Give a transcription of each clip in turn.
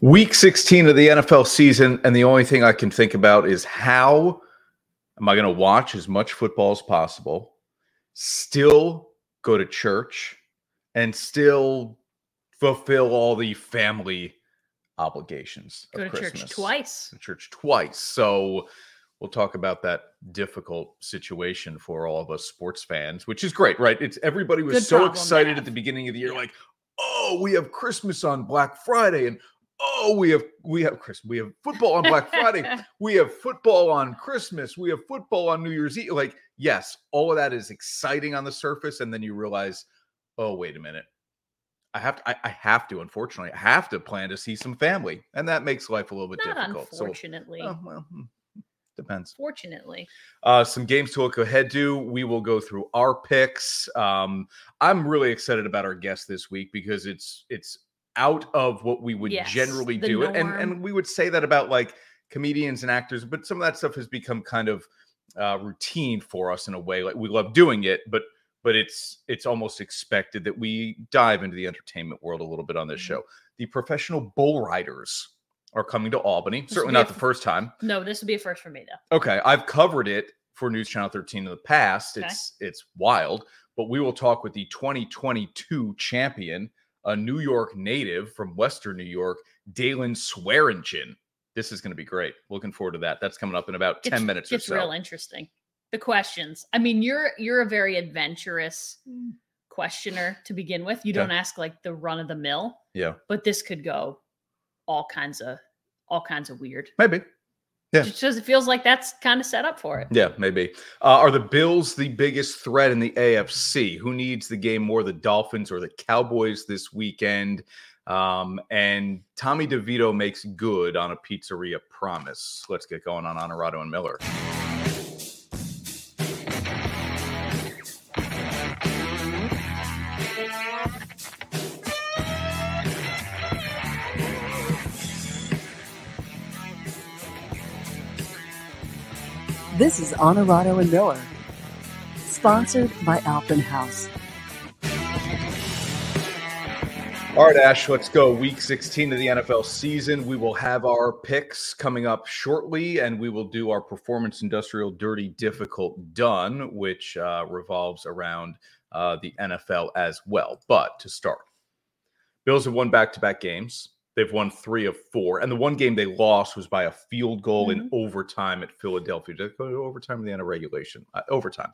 Week 16 of the NFL season, and the only thing I can think about is how am I going to watch as much football as possible, still go to church, and still fulfill all the family obligations Go to Christmas. church twice. Church twice. So we'll talk about that difficult situation for all of us sports fans, which is great, right? It's everybody was Good so excited at the beginning of the year, Yeah. like, oh, we have Christmas on Black Friday, and oh, we have we have Christmas, we have football on Black Friday, we have football on Christmas, we have football on New Year's Eve. Like, yes, all of that is exciting on the surface, and then you realize, oh, wait a minute. I have to, I, I have to, unfortunately, I have to plan to see some family. And that makes life a little bit Not difficult. So unfortunately. Oh, well, hmm, depends. Fortunately. Uh, some games to look ahead to. We will go through our picks. Um, I'm really excited about our guest this week because it's it's out of what we would Yes, generally do, and norm. and we would say that about like comedians and actors, but some of that stuff has become kind of uh, routine for us in a way. Like we love doing it, but but it's it's almost expected that we dive into the entertainment world a little bit on this Mhm. show. The professional bull riders are coming to Albany. This Certainly not the f- first time. No, this would be a first for me though. Okay, I've covered it for News Channel 13 in the past. Okay. It's it's wild, but we will talk with the 2022 champion, a New York native from Western New York, Daylon Swearingen. This is going to be great. Looking forward to that. That's coming up in about 10 It's- minutes or so. It's real interesting. The questions. I mean, you're you're a very adventurous Mm. questioner to begin with. You Okay. don't ask like the run of the mill, Yeah, but this could go all kinds of all kinds of weird. maybe. Yeah. Just it feels like that's kind of set up for it. Yeah, maybe. Uh, are the Bills the biggest threat in the AFC? Who needs the game more, the Dolphins or the Cowboys this weekend? Um, and Tommy DeVito makes good on a pizzeria promise. Let's get going on Honorado and Miller. This is Honorado and Miller, sponsored by Alpin Haus. All right, Ash, let's go. Week 16 of the NFL season. We will have our picks coming up shortly, and we will do our performance industrial dirty difficult done, which uh, revolves around uh, the NFL as well. But to start, Bills have won back to back games. They've won three of four, and the one game they lost was by a field goal in overtime at Philadelphia. Did it go to overtime or the end of regulation? Uh, overtime.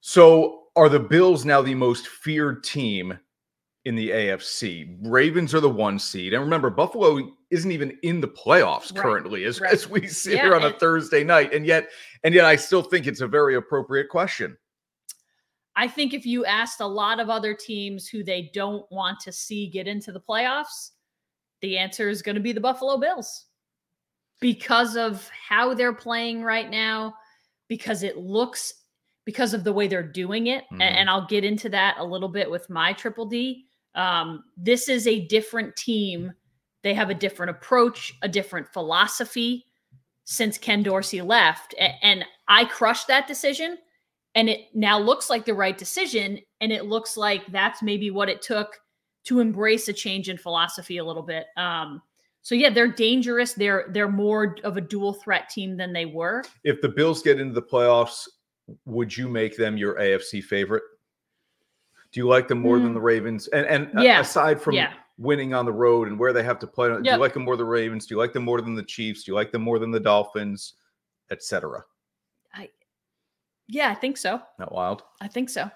So, are the Bills now the most feared team in the AFC. Ravens are the one seed. And remember, Buffalo isn't even in the playoffs Right, currently as, right. as we sit Yeah, here on a Thursday night. And yet, and yet I still think it's a very appropriate question. I think if you asked a lot of other teams who they don't want to see get into the playoffs, the answer is going to be the Buffalo Bills because of how they're playing right now, because it looks, because of the way they're doing it. a- Mhm. And, I'll get into that a little bit with my triple D. Um, this is a different team. They have a different approach, a different philosophy since Ken Dorsey left. A- And I crushed that decision and it now looks like the right decision and it looks like that's maybe what it took to embrace a change in philosophy a little bit um so yeah they're dangerous they're they're more of a dual threat team than they were If the Bills get into the playoffs, would you make them your AFC favorite? Do you like them more than Hmm. the Ravens? And and Yeah, aside from yeah. winning on the road and where they have to play, do you like them more than the Ravens? Do you like them more than the Chiefs? Do you like them more than the Dolphins, etc.? yeah i think so Not wild. i think so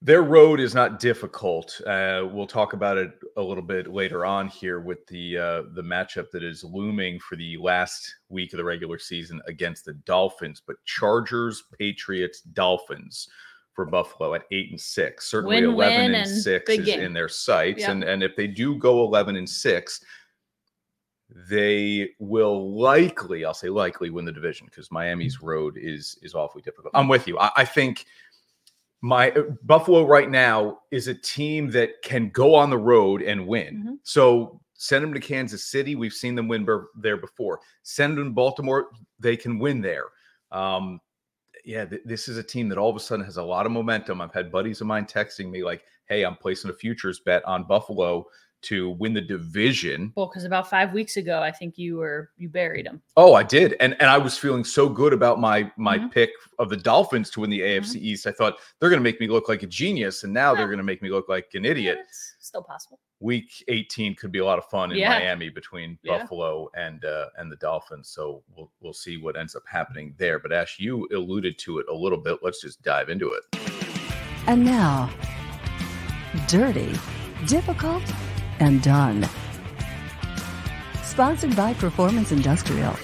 Their road is not difficult. Uh, we'll talk about it a little bit later on here with the uh, the matchup that is looming for the last week of the regular season against the Dolphins. But Chargers, Patriots, Dolphins for Buffalo at eight and six. Certainly Win, eleven win, and and six is game. in their sights. And and if they do go eleven and six, they will likely, I'll say likely, win the division because Miami's road is is awfully difficult. I'm with you. I, I think my Buffalo right now is a team that can go on the road and win. Mhm. So send them to Kansas City. We've seen them win ber- there before. Send them to Baltimore. They can win there. Um, yeah, th- this is a team that all of a sudden has a lot of momentum. I've had buddies of mine texting me like, "Hey, I'm placing a futures bet on Buffalo to win the division. Well, because about five weeks ago, I think you were you buried him. Oh, I did, and and I was feeling so good about my my Mhm. pick of the Dolphins to win the Mm-hmm. AFC East. I thought they're going to make me look like a genius, and now they're going to make me look like an idiot. It's still possible. Week 18 could be a lot of fun in Yeah. Miami between Yeah. Buffalo and uh, and the Dolphins. So we'll we'll see what ends up happening there. But Ash, you alluded to it a little bit. Let's just dive into it. And now, Dirty, Difficult, and Done. Sponsored by Performance Industrial.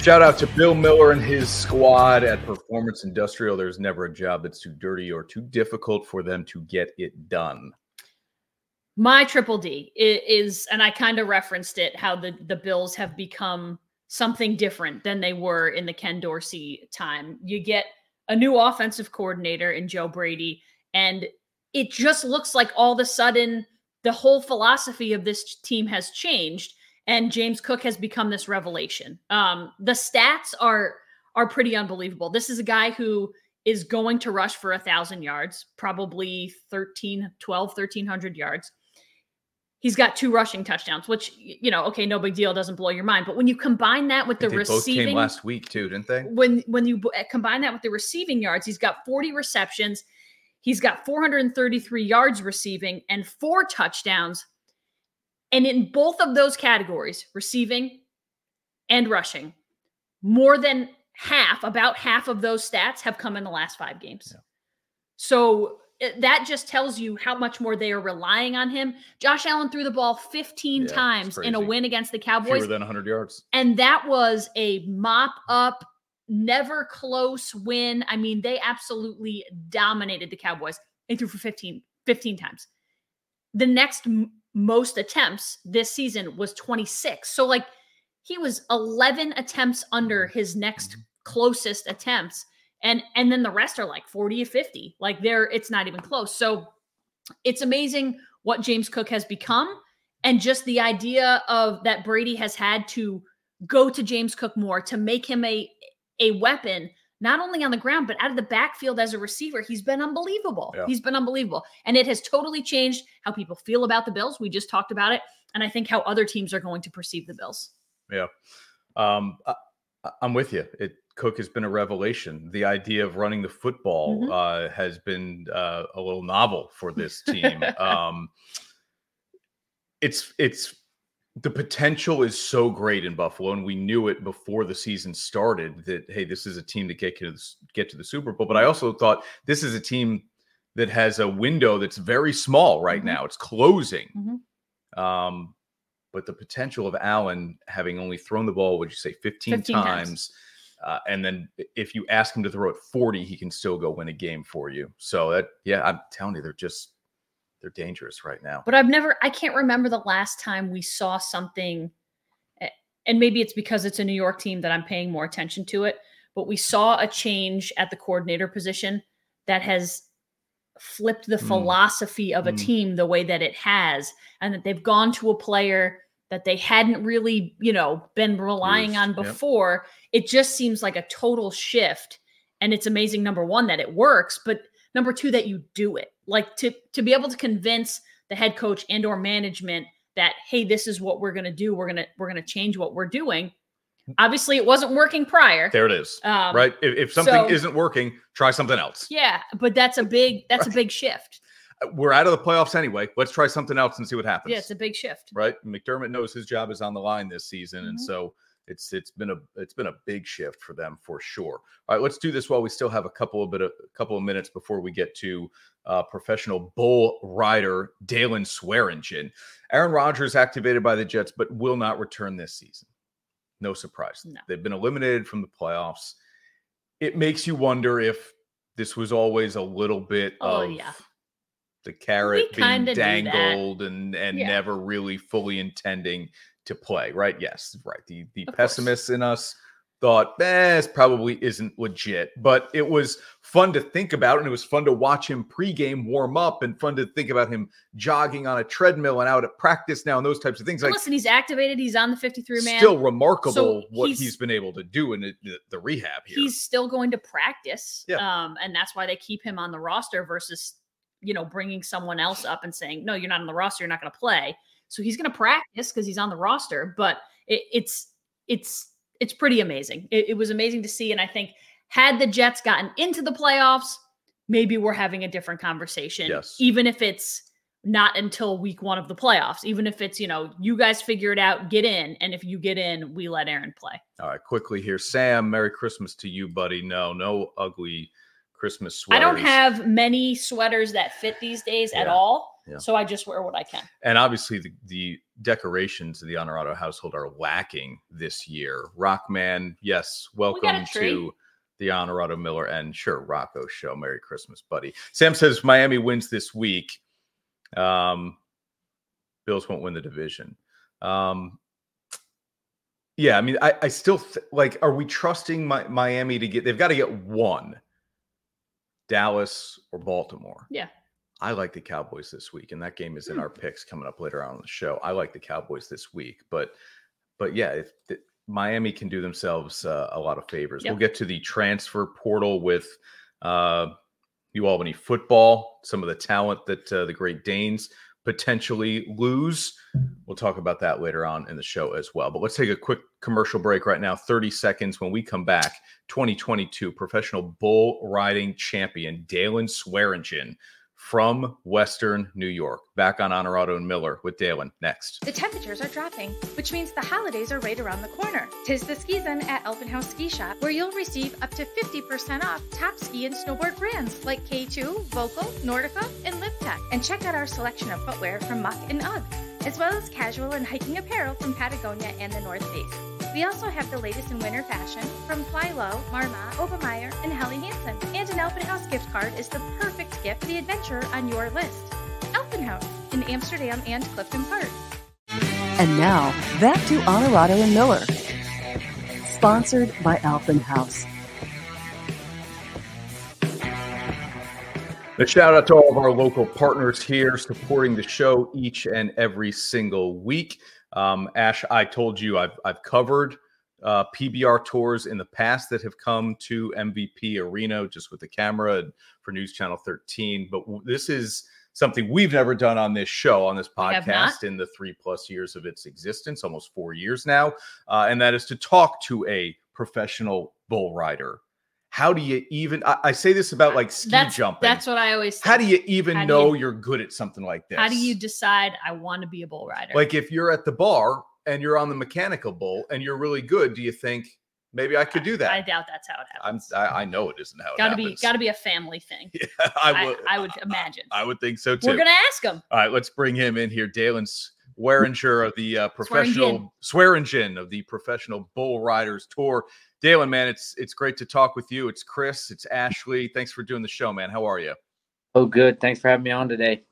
Shout out to Bill Miller and his squad at Performance Industrial. There's never a job that's too dirty or too difficult for them to get it done. My triple D is, and I kind of referenced it, how the the Bills have become something different than they were in the Ken Dorsey time. You get a new offensive coordinator in Joe Brady, and it just looks like all of a sudden the whole philosophy of this team has changed, and James Cook has become this revelation. Um, the stats are are pretty unbelievable. This is a guy who is going to rush for a thousand yards, probably 13, 12, 1300 yards. He's got two rushing touchdowns, which you know, okay, no big deal, doesn't blow your mind. But when you combine that with the they both came receiving, last week too, didn't they? when when you uh, combine that with the receiving yards, he's got 40 receptions, he's got 433 yards receiving and four touchdowns. And in both of those categories, receiving and rushing, more than half, about half of those stats have come in the last five games. Yeah. So it- that just tells you how much more they are relying on him. Josh Allen threw the ball 15 Yeah, times in a win against the Cowboys. Fewer than 100 yards. And that was a mop up, never close win. I mean, they absolutely dominated the Cowboys. They threw for 15, 15 times. The next m- most attempts this season was 26. So, like, he was 11 attempts under his next mm-hmm. closest attempts. And and then the rest are like 40 or 50. Like they're it's not even close. So it's amazing what James Cook has become and just the idea of that Brady has had to go to James Cook more to make him a a weapon not only on the ground but out of the backfield as a receiver he's been unbelievable Yeah. he's been unbelievable and it has totally changed how people feel about the bills we just talked about it and i think how other teams are going to perceive the bills Yeah. Um, I, I'm with you. It Cook has been a revelation. The idea of running the football Mhm. uh, has been uh, a little novel for this team. um, it's it's the potential is so great in Buffalo, and we knew it before the season started that hey, this is a team that get to the, get to the Super Bowl. But I also thought this is a team that has a window that's very small right Mhm. now. It's closing. Mhm. Um, but the potential of Allen having only thrown the ball, would you say 15, 15 times? times. Uh, and then if you ask him to throw it 40, he can still go win a game for you. So that, yeah, I'm telling you, they're just, they're dangerous right now. But I've never, I can't remember the last time we saw something, and maybe it's because it's a New York team that I'm paying more attention to it, but we saw a change at the coordinator position that has flipped the Mm. philosophy of a Mm. team the way that it has, and that they've gone to a player that they hadn't really, you know, been relying Used, on yep. before. It just seems like a total shift. And it's amazing, number one, that it works, but number two, that you do it. Like to to be able to convince the head coach and or management that hey this is what we're going to do we're going to we're going to change what we're doing obviously it wasn't working prior There it is. um, right. If, if something so- isn't working, try something else. yeah but that's a big that's a big shift Uh, We're out of the playoffs anyway. Let's try something else and see what happens. yeah it's a big shift right? McDermott knows his job is on the line this season, and Mhm. so it's it's been a it's been a big shift for them for sure. All right, let's do this while we still have a couple of bit of a couple of minutes before we get to uh, professional bull rider Daylon Swearingen. Aaron Rodgers activated by the Jets, but will not return this season. No surprise. No. They've been eliminated from the playoffs. It makes you wonder if this was always a little bit Oh, of yeah. the carrot being kinda knew that. dangled and and Yeah. never really fully intending to play. Right? Yes, right. The the Of course. pessimists in us thought, eh, this probably isn't legit, but it was fun to think about, and it was fun to watch him pregame warm up, and fun to think about him jogging on a treadmill and out at practice now, and those types of things. Like listen he's activated he's on the 53 man still remarkable So what he's- he's been able to do in the, the, the rehab here. he's still going to practice Yeah. um and that's why they keep him on the roster versus you know, bringing someone else up and saying, no, you're not on the roster, you're not going to play. So he's going to practice because he's on the roster, but it, it's it's it's pretty amazing. It, it was amazing to see, and I think had the Jets gotten into the playoffs, maybe we're having a different conversation. Yes. Even if it's not until week one of the playoffs, even if it's, you know, you guys figure it out, get in. And if you get in, we let Aaron play. All right, quickly here. Sam, Merry Christmas to you, buddy. No, no ugly Christmas sweaters. I don't have many sweaters that fit these days at all. Yeah. So I just wear what I can. And obviously, the, the decorations of the Honorado household are lacking this year. Rockman, yes, welcome tree. to the Honorado Miller and sure, Rocco show. Merry Christmas, buddy. Sam says Miami wins this week. Um, Bills won't win the division. Um, yeah, I mean, I, I still th- like. Are we trusting Mi- Miami to get? They've got to get one. Dallas or Baltimore. Yeah. I like the Cowboys this week, and that game is in Hmm. our picks coming up later on the show. I like the Cowboys this week, but but yeah, if the, Miami can do themselves uh, a lot of favors, Yep. we'll get to the transfer portal with uh, UAlbany football, some of the talent that uh, the Great Danes potentially lose. We'll talk about that later on in the show as well. But let's take a quick commercial break right now, 30 seconds. When we come back, 2022 professional bull riding champion Daylon Swearingen from Western New York. Back on Honorado and Miller with Daylon next. The temperatures are dropping, which means the holidays are right around the corner. Tis the season at Alpin Haus Ski Shop, where you'll receive up to 50% off top ski and snowboard brands like K2, Völkl, Nordica, and LibTech. And check out our selection of footwear from Muck and UGG, as well as casual and hiking apparel from Patagonia and the North Face. We also have the latest in winter fashion from Flylow, Marmot, Obermeyer, and Helly Hansen. And an Alpin Haus gift card is the perfect gift for the adventure on your list. Alpin Haus in Amsterdam and Clifton Park. And now, back to Honorado and Miller. Sponsored by Alpin Haus. A shout out to all of our local partners here supporting the show each and every single week. Um, Ash, I told you I've, I've covered uh, PBR tours in the past that have come to MVP Arena just with the camera and for News Channel 13. But w- this is something we've never done on this show, on this We have not. podcast in the three plus years of its existence, almost four years now. Uh, and that is to talk to a professional bull rider. How do you even? I, I say this about like ski that's, jumping. That's what I always How do you even do know you- are good at something like this? How do you decide I want to be a bull rider? like if you're at the bar and you're on the mechanical bull and you're really good? Do you think maybe I could do that? I doubt that's how it I'm, happens. I, I know it isn't how it Gotta be happens. gotta be a family thing. I I, would. I would imagine. I would think so too. We're gonna ask him. All right, let's bring him in here. Daylon Swearinger of the uh, professional Swearingen of the professional bull riders tour. Daylon, man, it's it's great to talk with you. It's Chris. It's Ashley. Thanks for doing the show, man. How are you? Oh, good. Thanks for having me on today.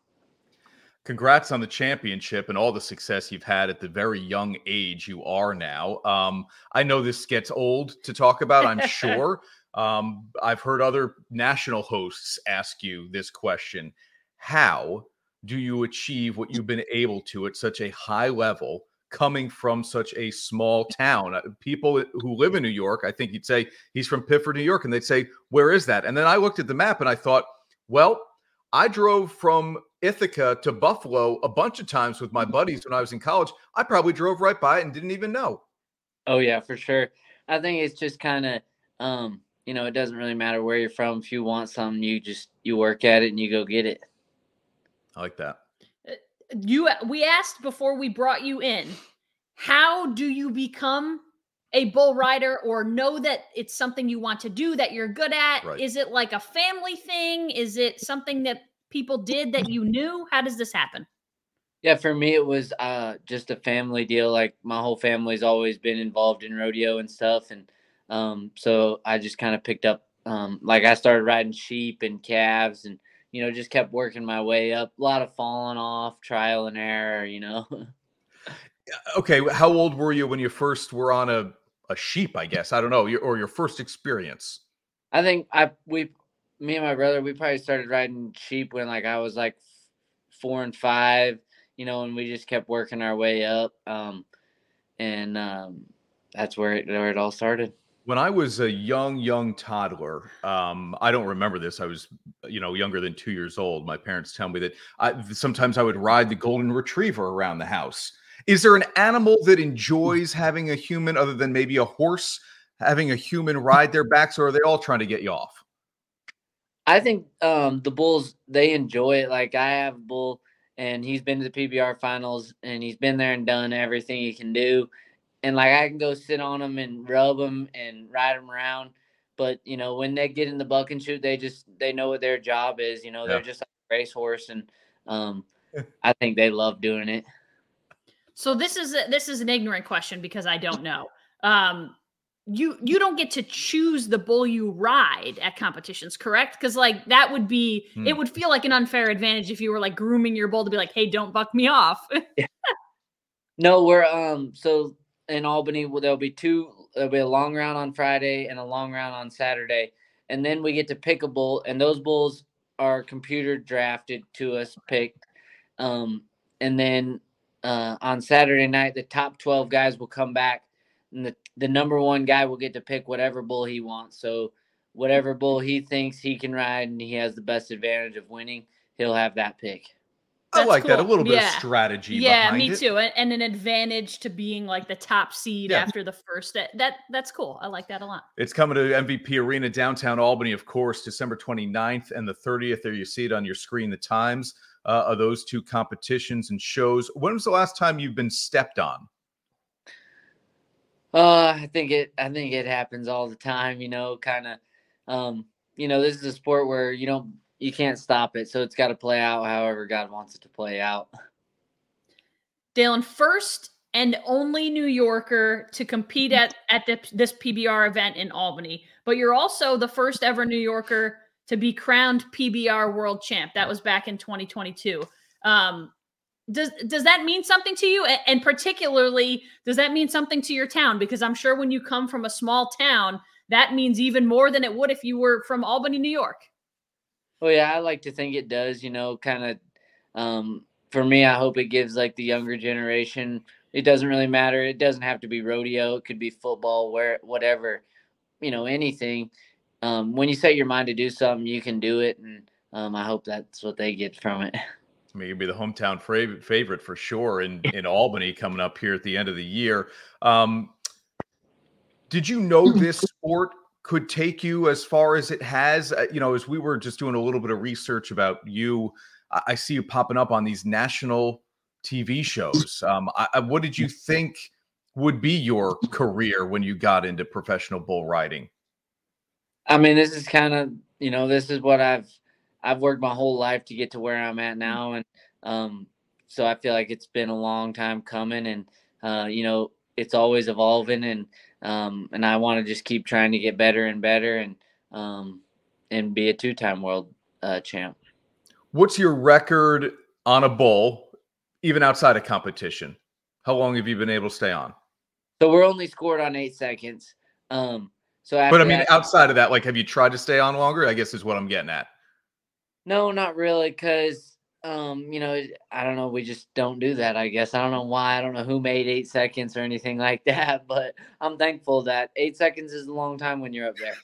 Congrats on the championship and all the success you've had at the very young age you are now. Um, I know this gets old to talk about, I'm sure. Um, I've heard other national hosts ask you this question How do you achieve what you've been able to at such a high level coming from such a small town? Uh, People who live in New York, I think you'd say he's from Piffard, New York, and they'd say, Where is that? And then I looked at the map and I thought, Well, I drove from Ithaca to Buffalo a bunch of times with my buddies when I was in college. I probably drove right by it and didn't even know. Oh yeah, for sure. I think it's just kind of, um, you know, it doesn't really matter where you're from. If you want something, you just you work at it and you go get it. I like that. You we asked before we brought you in, how do you become a bull rider or know that it's something you want to do that you're good at? Right. Is it like a family thing? Is it something that people did that you knew? How does this happen? Yeah, for me it was uh just a family deal. Like my whole family's always been involved in rodeo and stuff, and um, so I just kind of picked up. Um, like I started riding sheep and calves, and you know just kept working my way up. A lot of falling off, trial and error. You know. Okay, how old were you when you first were on a, a sheep? I guess I don't know, your, or your first experience. I think I we me and my brother we probably started riding sheep when like I was like four and five, you know, and we just kept working our way up. Um, and um, that's where it where it all started. When I was a young, young toddler, um, I don't remember this. I was, you know, younger than two years old. My parents tell me that I, sometimes I would ride the golden retriever around the house. Is there an animal that enjoys having a human, other than maybe a horse, having a human ride their backs, or are they all trying to get you off? I think um, the Bulls they enjoy it. Like I have a bull, and he's been to the PBR finals, and he's been there and done everything he can do. And like I can go sit on them and rub them and ride them around. But you know when they get in the bucking chute, they just they know what their job is. You know they're just like a racehorse, and um, I think they love doing it. So this is a, this is an ignorant question because I don't know. Um, you you don't get to choose the bull you ride at competitions correct because like that would be hmm. it would feel like an unfair advantage if you were like grooming your bull to be like hey don't buck me off no we're um so in albany there'll be two there'll be a long round on friday and a long round on saturday and then we get to pick a bull and those bulls are computer drafted to us picked um and then uh on saturday night the top 12 guys will come back and the, the number one guy will get to pick whatever bull he wants. So whatever bull he thinks he can ride and he has the best advantage of winning, he'll have that pick. That's I like cool. that. A little bit yeah. of strategy. Yeah, me it. too. And an advantage to being like the top seed yeah. after the first. That, that that's cool. I like that a lot. It's coming to MVP Arena downtown Albany, of course, December 29th and the 30th. There you see it on your screen. The times uh, of those two competitions and shows. When was the last time you've been stepped on? Uh, I think it. I think it happens all the time. You know, kind of. Um, you know, this is a sport where you don't, you can't stop it, so it's got to play out however God wants it to play out. Daylon, first and only New Yorker to compete at at the, this PBR event in Albany, but you're also the first ever New Yorker to be crowned PBR World Champ. That was back in 2022. Um, does does that mean something to you and particularly does that mean something to your town because i'm sure when you come from a small town that means even more than it would if you were from albany new york well yeah i like to think it does you know kind of um, for me i hope it gives like the younger generation it doesn't really matter it doesn't have to be rodeo it could be football where whatever you know anything. Um, when you set your mind to do something you can do it and um, i hope that's what they get from it. I mean, you'd be the hometown favorite for sure in in Albany coming up here at the end of the year. Um, did you know this sport could take you as far as it has? Uh, you know, as we were just doing a little bit of research about you, I, I see you popping up on these national TV shows. Um, I, what did you think would be your career when you got into professional bull riding? I mean, this is kind of you know, this is what I've I've worked my whole life to get to where I'm at now, and um, so I feel like it's been a long time coming, and uh, you know it's always evolving, and um, and I want to just keep trying to get better and better, and um, and be a two-time world uh, champ. What's your record on a bull, even outside of competition? How long have you been able to stay on? So we're only scored on eight seconds. Um, so, but I mean, that, outside of that, like, have you tried to stay on longer? I guess is what I'm getting at. No, not really, because um, you know, I don't know. We just don't do that. I guess I don't know why. I don't know who made eight seconds or anything like that. But I'm thankful that eight seconds is a long time when you're up there.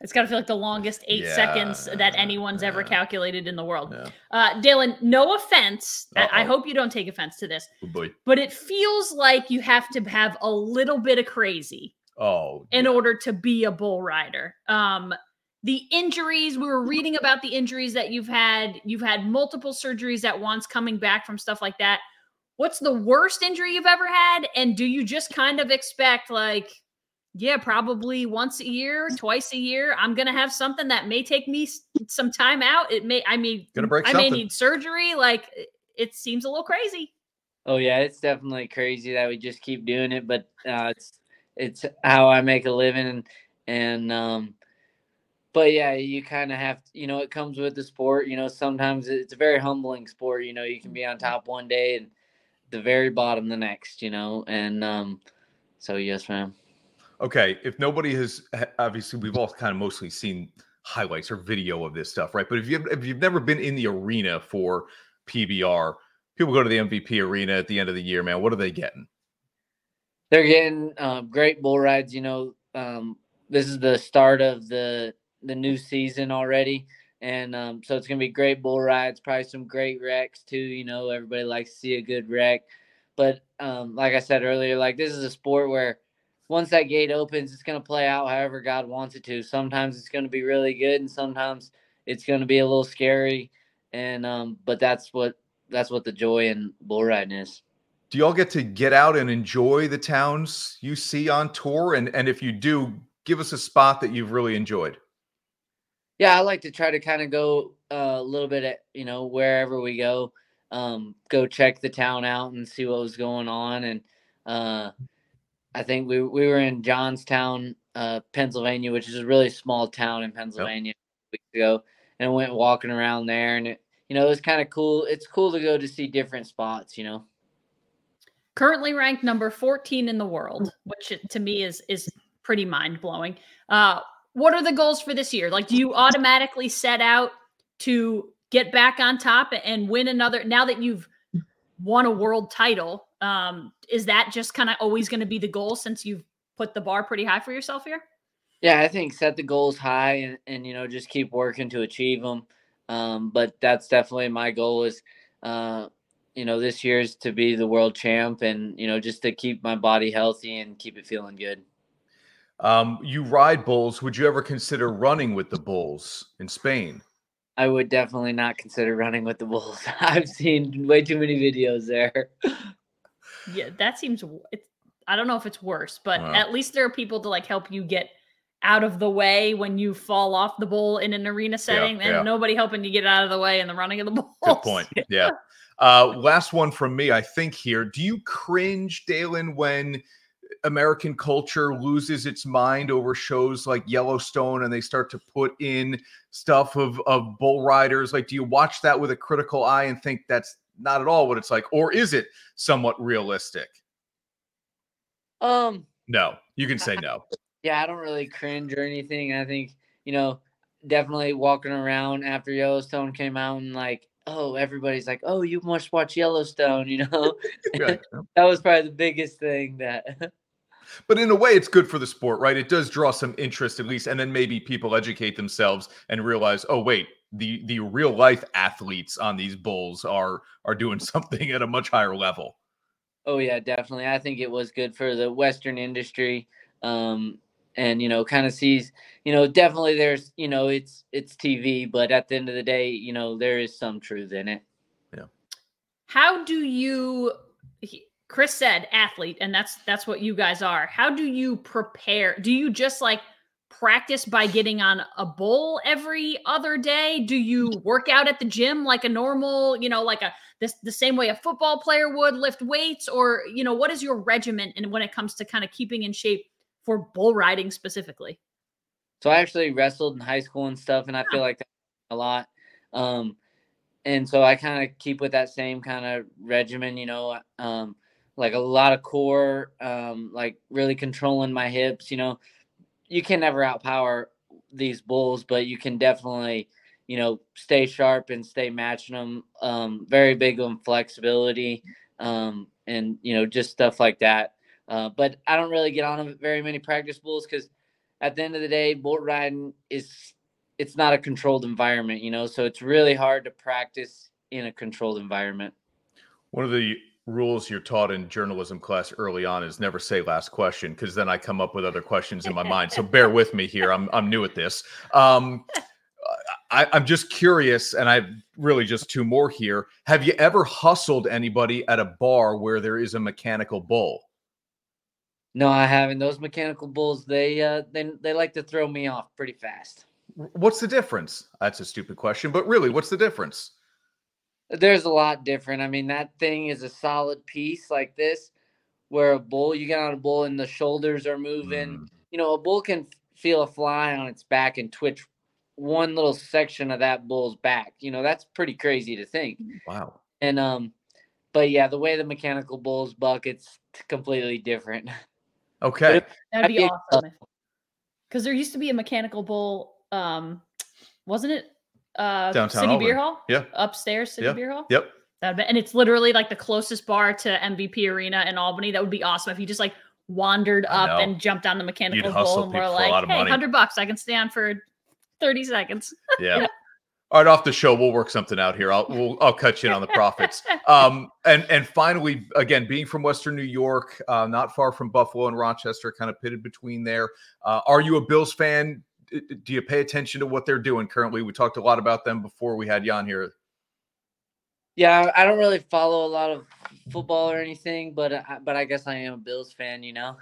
It's got to feel like the longest eight yeah, seconds that anyone's yeah. ever calculated in the world. Yeah. Uh, Daylon, no offense. I, I, hope you don't take offense to this. Oh but it feels like you have to have a little bit of crazy. Oh. In order to be a bull rider. Um, the injuries we were reading about the injuries that you've had. You've had multiple surgeries at once coming back from stuff like that. What's the worst injury you've ever had? And do you just kind of expect like yeah probably once a year twice a year i'm gonna have something that may take me some time out. It may i mean gonna break i something. may need surgery. Like it seems a little crazy. Oh yeah it's definitely crazy that we just keep doing it but uh, it's it's how i make a living and and um but yeah, you kind of have, you know, it comes with the sport. You know, sometimes it's a very humbling sport. You know, you can be on top one day and the very bottom the next. You know, and um, so yes, ma'am. Okay, if nobody has, obviously, we've all kind of mostly seen highlights or video of this stuff, right? But if you if you've never been in the arena for PBR, people go to the MVP arena at the end of the year, man. What are they getting? They're getting uh, great bull rides. You know, um, this is the start of the the new season already, and um, so it's gonna be great bull rides, probably some great wrecks too. You know, everybody likes to see a good wreck, but um, like I said earlier, like this is a sport where once that gate opens, it's gonna play out however God wants it to. Sometimes it's gonna be really good, and sometimes it's gonna be a little scary, and um, but that's what that's what the joy in bull riding is. Do y'all get to get out and enjoy the towns you see on tour? And and if you do give us a spot that you've really enjoyed yeah i like to try to kind of go uh, a little bit at you know wherever we go um, go check the town out and see what was going on and uh, i think we, we were in johnstown uh, pennsylvania which is a really small town in pennsylvania yep. weeks ago and went walking around there and it you know it was kind of cool it's cool to go to see different spots you know currently ranked number 14 in the world, which to me is is pretty mind blowing. Uh, what are the goals for this year? Like, do you automatically set out to get back on top and win another? Now that you've won a world title, um, is that just kind of always going to be the goal since you've put the bar pretty high for yourself here? Yeah, I think set the goals high and, and you know just keep working to achieve them. Um, but that's definitely my goal is uh, you know, this year's to be the world champ and, you know, just to keep my body healthy and keep it feeling good. Um, you ride bulls. Would you ever consider running with the bulls in Spain? I would definitely not consider running with the bulls. I've seen way too many videos there. yeah, that seems. I don't know if it's worse, but wow. at least there are people to like help you get out of the way when you fall off the bull in an arena setting, yeah, and yeah. nobody helping you get out of the way in the running of the bull. Good point. Yeah. Uh, last one from me, I think here. Do you cringe, Daylon, when American culture loses its mind over shows like Yellowstone and they start to put in stuff of, of bull riders? Like, do you watch that with a critical eye and think that's not at all what it's like? Or is it somewhat realistic? Um, no, you can say no. Yeah, I don't really cringe or anything. I think, you know, definitely walking around after Yellowstone came out and like oh, everybody's like, oh, you must watch Yellowstone, you know? that was probably the biggest thing that. but in a way, it's good for the sport, right? It does draw some interest, at least, and then maybe people educate themselves and realize, oh, wait, the the real life athletes on these bulls are are doing something at a much higher level. Oh yeah, definitely. I think it was good for the Western industry. Um, and you know kind of sees you know definitely there's you know it's it's tv but at the end of the day you know there is some truth in it. Yeah. How do you chris said athlete and that's that's what you guys are. How do you prepare? Do you just like practice by getting on a bull every other day? Do you work out at the gym like a normal you know like a this the same way a football player would lift weights? Or you know what is your regimen and when it comes to kind of keeping in shape for bull riding specifically? So I actually wrestled in high school and stuff, and I feel like a lot. Um, and so I kind of keep with that same kind of regimen, you know, um, like a lot of core, um, like really controlling my hips. You know, you can never outpower these bulls, but you can definitely, you know, stay sharp and stay matching them. Um, very big on flexibility, um, and you know, just stuff like that. Uh, but I don't really get on very many practice bulls because at the end of the day, bull riding is it's not a controlled environment, you know. So it's really hard to practice in a controlled environment. One of the rules you're taught in journalism class early on is never say last question because then I come up with other questions in my mind. So bear with me here. I'm I'm new at this. Um, I, I'm just curious, and I've really just two more here. Have you ever hustled anybody at a bar where there is a mechanical bull? No, I haven't. Those mechanical bulls, they uh they they like to throw me off pretty fast. What's the difference? That's a stupid question, but really, what's the difference? There's a lot different. I mean, that thing is a solid piece like this, where a bull, you get on a bull and the shoulders are moving. Mm. You know, a bull can feel a fly on its back and twitch one little section of that bull's back. You know, that's pretty crazy to think. Wow. And um, but yeah, the way the mechanical bulls buck, it's completely different. Okay. That'd be awesome. Because there used to be a mechanical bull, um, wasn't it? Uh, Downtown City Albany. Beer Hall? Yeah. Upstairs, City yeah. Beer Hall? Yep. That'd be, and it's literally like the closest bar to MVP Arena in Albany. That would be awesome if you just like wandered up and jumped on the mechanical hustle bull and we're people for a lot like, of hey, 100 bucks. I can stay on for 30 seconds. Yeah. All right, off the show, we'll work something out here. I'll we'll, I'll cut you in on the profits. Um, and and finally, again, being from Western New York, uh, not far from Buffalo and Rochester, kind of pitted between there. Uh, are you a Bills fan? D- d- Do you pay attention to what they're doing currently? We talked a lot about them before we had Jan here. Yeah, I don't really follow a lot of football or anything, but I, but I guess I am a Bills fan. You know.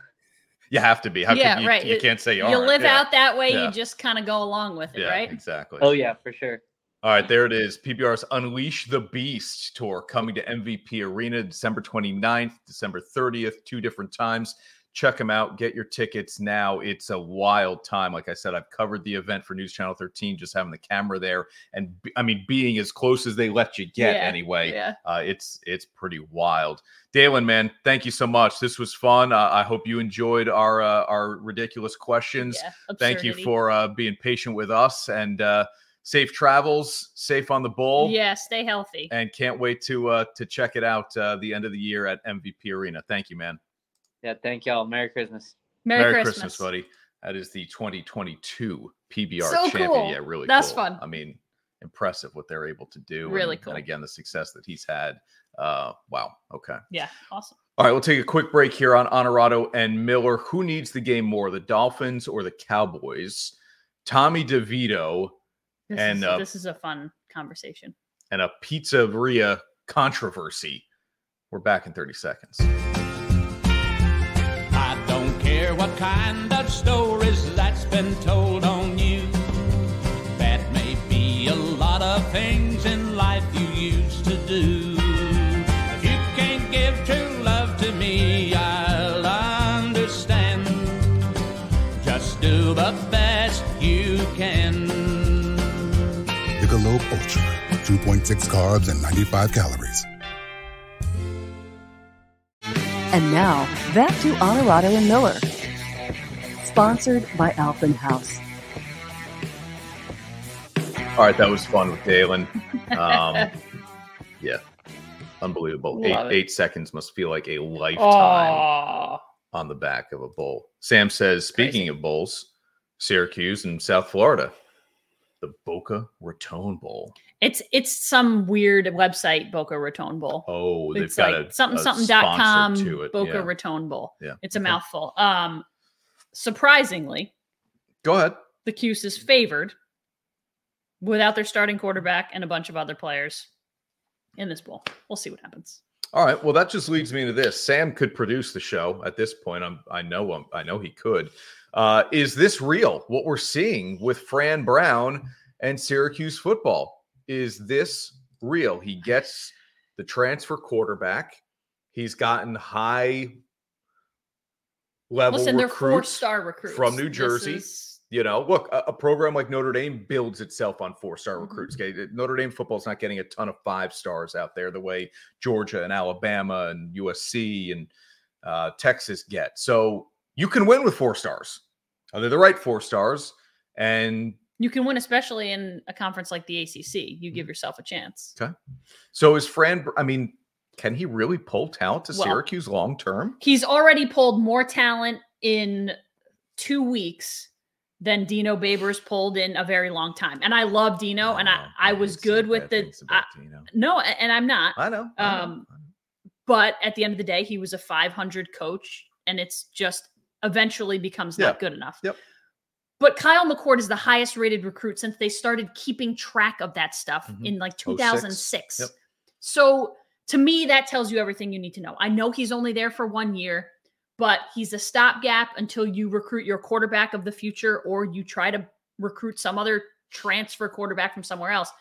You have to be. How Yeah, can you, right. you can't say you, You aren't. live Yeah. out that way, Yeah. you just kind of go along with it, Yeah, right? exactly. Oh yeah, for sure. All right, there it is. PBR's Unleash the Beast tour coming to MVP Arena December 29th, December 30th, two different times. Check them out. Get your tickets now. It's a wild time. Like I said, I've covered the event for News Channel 13, just having the camera there. And I mean, being as close as they let you get Yeah, anyway. Yeah. Uh, it's it's pretty wild. Daylon, man, thank you so much. This was fun. Uh, I hope you enjoyed our uh, our ridiculous questions yeah. thank you for uh, being patient with us and uh, safe travels safe on the bowl Yeah, stay healthy. and can't wait to uh, to check it out uh, the end of the year at mvp arena thank you man Yeah, thank y'all. Merry Christmas. Merry, Christmas. buddy that is the 2022 pbr So champion cool. yeah really That's cool. fun. i mean impressive what they're able to do and- Really and, cool. again the success that he's had uh wow okay Yeah, awesome. all right, we'll take a quick break here on Honorado and Miller. Who needs the game more, the Dolphins or the Cowboys? Tommy DeVito This, And, is, uh, this is a fun conversation. and a pizzeria controversy. We're back in 30 seconds. I don't care what kind of stories that's been told on you. That may be a lot of things in life you used to do. If you can't give true love to me, I'll understand. Just do the Ultra, 2.6 carbs and 95 calories. And now, back to Honorado and Miller. Sponsored by Alpin Haus. All right, that was fun with Daylon. Um, yeah, unbelievable. Love Eight, it. eight seconds must feel like a lifetime Oh, on the back of a bull. Sam says, speaking of bulls, Syracuse and South Florida, the Boca Raton Bowl. it's it's some weird website, Boca Raton Bowl. Oh, they've it's got like a, something a something dot com to it. Boca yeah. Raton Bowl. Yeah. It's a Okay. mouthful. Um, surprisingly, Go ahead. the Cuse is favored without their starting quarterback and a bunch of other players in this bowl. We'll see what happens. All right. Well, that just leads me to this. Sam could produce the show at this point. I'm, I know him. I know he could. Uh, is this real? What we're seeing with Fran Brown and Syracuse football is this real? He gets the transfer quarterback. He's gotten high level Listen, recruits. recruits from New Jersey. is- You know, look, a, a program like Notre Dame builds itself on four-star Mhm. recruits. Okay, Notre Dame football is not getting a ton of five stars out there the way Georgia and Alabama and USC and uh, Texas get. So you can win with four stars. Are they the right four stars? And you can win, especially in a conference like the ACC. You Mm-hmm. give yourself a chance. Okay. So is Fran? I mean, can he really pull talent to Well- Syracuse long term? He's already pulled more talent in two weeks than Dino Babers pulled in a very long time. And I love Dino, and I, I was good with the. I, no, and I'm not. I know. I know, Um, I know. But at the end of the day, he was a 500 coach, and it's just eventually becomes not good enough. Yep. But Kyle McCord is the highest rated recruit since they started keeping track of that stuff Mhm. in like 2006. Yep. So to me, that tells you everything you need to know. I know he's only there for one year, but he's a stopgap until you recruit your quarterback of the future or you try to recruit some other transfer quarterback from somewhere else.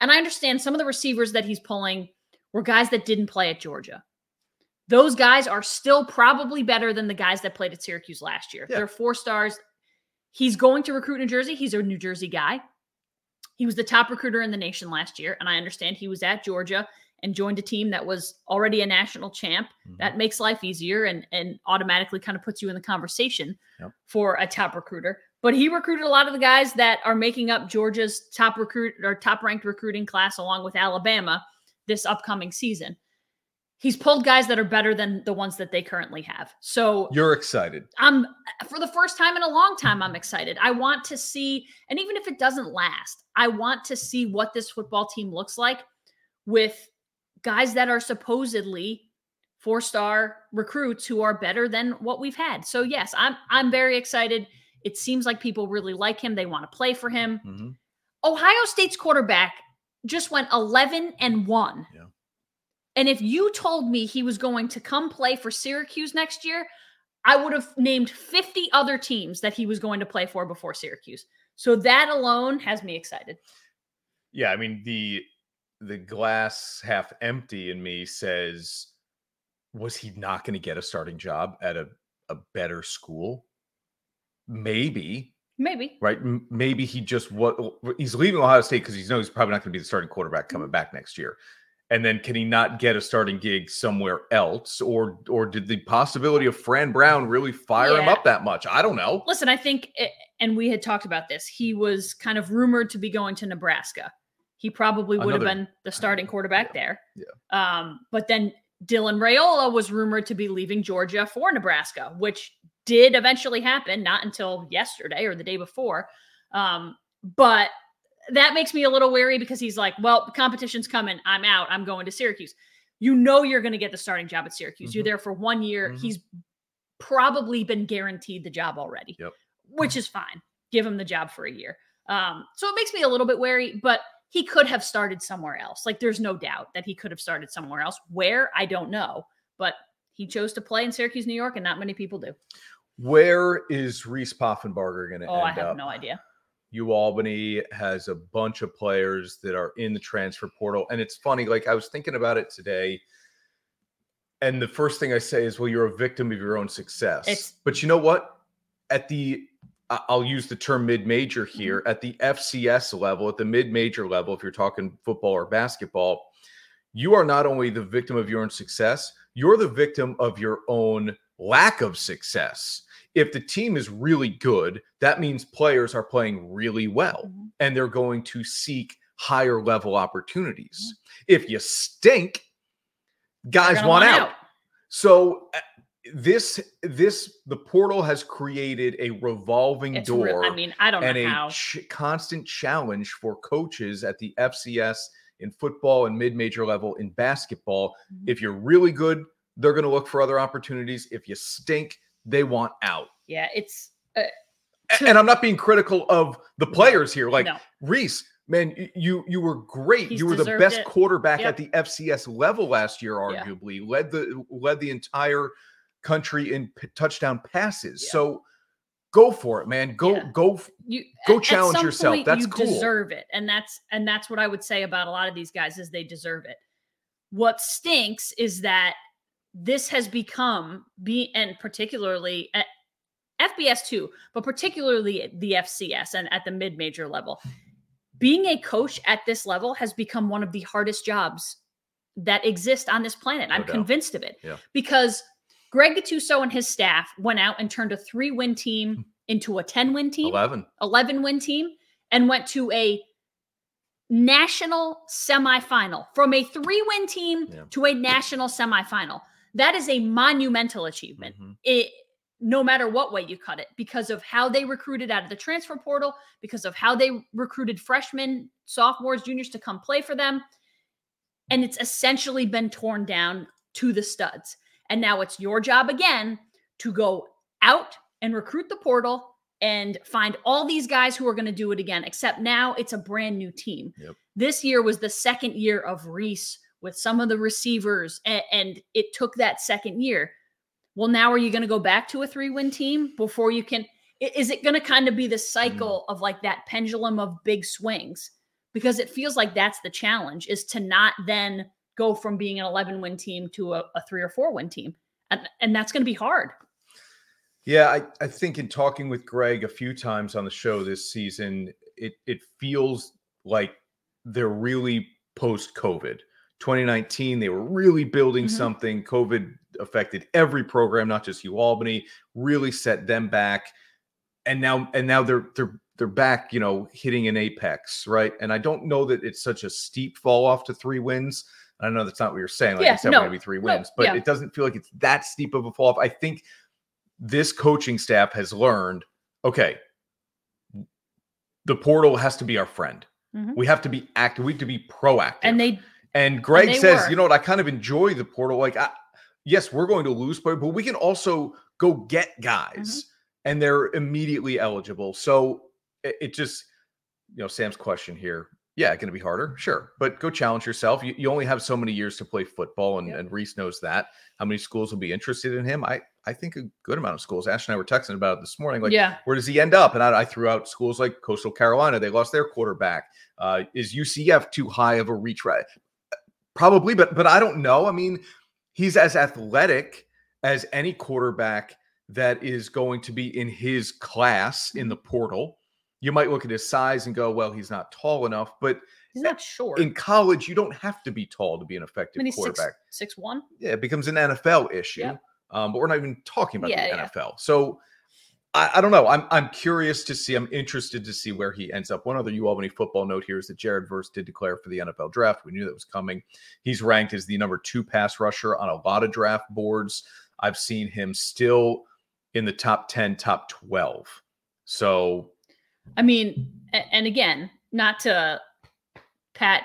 And I understand some of the receivers that he's pulling were guys that didn't play at Georgia. Those guys are still probably better than the guys that played at Syracuse last year. Yeah. They're four stars. He's going to recruit New Jersey. He's a New Jersey guy. He was the top recruiter in the nation last year. And I understand he was at Georgia and joined a team that was already a national champ. Mhm. That makes life easier and, and automatically kind of puts you in the conversation Yep. for a top recruiter. But he recruited a lot of the guys that are making up Georgia's top recruit or top ranked recruiting class along with Alabama this upcoming season. He's pulled guys that are better than the ones that they currently have. So You're excited. I'm for the first time in a long time, I'm excited. I want to see, and even if it doesn't last, I want to see what this football team looks like with guys that are supposedly four star recruits who are better than what we've had. So yes, I'm I'm very excited. It seems like people really like him. They want to play for him. Mhm. Ohio State's quarterback just went 11 and 1. Yeah. And if you told me he was going to come play for Syracuse next year, I would have named 50 other teams that he was going to play for before Syracuse. So that alone has me excited. Yeah, I mean the the glass half empty in me says, was he not going to get a starting job at a a better school? Maybe, Maybe. right? Maybe he just what he's leaving Ohio State because he knows he's probably not going to be the starting quarterback coming mm-hmm. back next year. And then can he not get a starting gig somewhere else, or or did the possibility of Fran Brown really fire him up that much? I don't know. Listen, I think, it, and we had talked about this, he was kind of rumored to be going to Nebraska. He probably would Another- have been the starting quarterback there. yeah. Um, but then Dylan Raiola was rumored to be leaving Georgia for Nebraska, which did eventually happen, not until yesterday or the day before. Um, but that makes me a little wary because he's like, well, competition's coming. I'm out. I'm going to Syracuse. You know you're going to get the starting job at Syracuse. You're Mhm. there for one year. Mhm. He's probably been guaranteed the job already, Yep. which is fine. Give him the job for a year. Um, so it makes me a little bit wary, but he could have started somewhere else. Like there's no doubt that he could have started somewhere else. Where I don't know, but he chose to play in Syracuse, New York, and not many people do. Where is Reese Poffenbarger going to Oh, end I have up? no idea. UAlbany has a bunch of players that are in the transfer portal. And it's funny, like I was thinking about it today. And the first thing I say is, well, you're a victim of your own success. It's- but you know what? At the I'll use the term mid-major Mm-hmm. here. At the FCS level, at the mid-major level, if you're talking football or basketball, you are not only the victim of your own success, you're the victim of your own lack of success. If the team is really good, that means players are playing really well Mhm. and they're going to seek higher level opportunities. Mm-hmm. If you stink, guys want, want out. So uh, this this the portal has created a revolving It's door real. I mean, I don't and know a how. ch- constant challenge for coaches at the FCS in football and mid-major level in basketball. Mhm. If you're really good, they're going to look for other opportunities. If you stink, they want out. yeah, it's uh, A- And I'm not being critical of the players here. Like no. Reese, man, you you were great. He's you were the best it. quarterback Yep. at the FCS level last year, Yeah. arguably. Led the led the entire country in p- touchdown passes. Yeah. So go for it, man. Go Yeah. go you Go challenge yourself. point, That's you cool. deserve it and that's and that's what i would say about a lot of these guys is they deserve it what stinks is that this has become be and particularly at fbs too but particularly the fcs and at the mid-major level being a coach at this level has become one of the hardest jobs that exist on this planet No i'm doubt. convinced of it Yeah. because greg gattuso and his staff went out and turned a three-win Hmm. team into a 10-win team 11. 11 win team and went to a national semifinal from a three win team Yeah. to a national semifinal. That is a monumental achievement. Mhm. It no matter what way you cut it because of how they recruited out of the transfer portal, because of how they recruited freshmen, sophomores, juniors to come play for them. And it's essentially been torn down to the studs. And now it's your job again to go out and recruit the portal and find all these guys who are going to do it again, except now it's a brand new team. Yep. This year was the second year of Reese with some of the receivers, and, and it took that second year. Well, now are you going to go back to a three win team before you can? Is it going to kind of be the cycle mm. of like that pendulum of big swings? Because it feels like that's the challenge is to not then go from being an 11 win team to a, a three or four win team. And, and that's going to be hard. Yeah, I, I think in talking with Greg a few times on the show this season, it it feels like they're really post COVID. 2019, they were really building Mhm. something. COVID affected every program, not just UAlbany, really set them back. And now and now they're they're they're back, you know, hitting an apex, right? And I don't know that it's such a steep fall off to three wins. I know that's not what you're saying. Like Yeah, you said, no, gonna be three no, wins, but yeah. it doesn't feel like it's that steep of a fall off. I think this coaching staff has learned. Okay, the portal has to be our friend. Mhm. We have to be active. We have to be proactive. And they And Greg they says, were. you know what? I kind of enjoy the portal. Like, I, yes, we're going to lose, but but we can also go get guys, Mm-hmm. and they're immediately eligible. So it, it just, you know, Sam's question here. Yeah, it's going to be harder, sure, but go challenge yourself. You, you only have so many years to play football, and, Yep. and Reese knows that. How many schools will be interested in him? I I think a good amount of schools. Ash and I were texting about it this morning. Like, yeah. where does he end up? And I, I threw out schools like Coastal Carolina. They lost their quarterback. Uh, is UCF too high of a reach? Probably, but but I don't know. I mean, he's as athletic as any quarterback that is going to be in his class in the portal. You might look at his size and go, "Well, he's not tall enough." But He's not short. in college, you don't have to be tall to be an I effective mean, he's quarterback six one. yeah, it becomes an NFL issue. Yeah. Um, but we're not even talking about Yeah, the yeah. NFL. So I, I don't know. I'm I'm curious to see. I'm interested to see where he ends up. One other UAlbany football note here is that Jared Verse did declare for the NFL draft. We knew that was coming. He's ranked as the number two pass rusher on a lot of draft boards. I've seen him still in the top 10, top 12. So I mean, and again, not to pat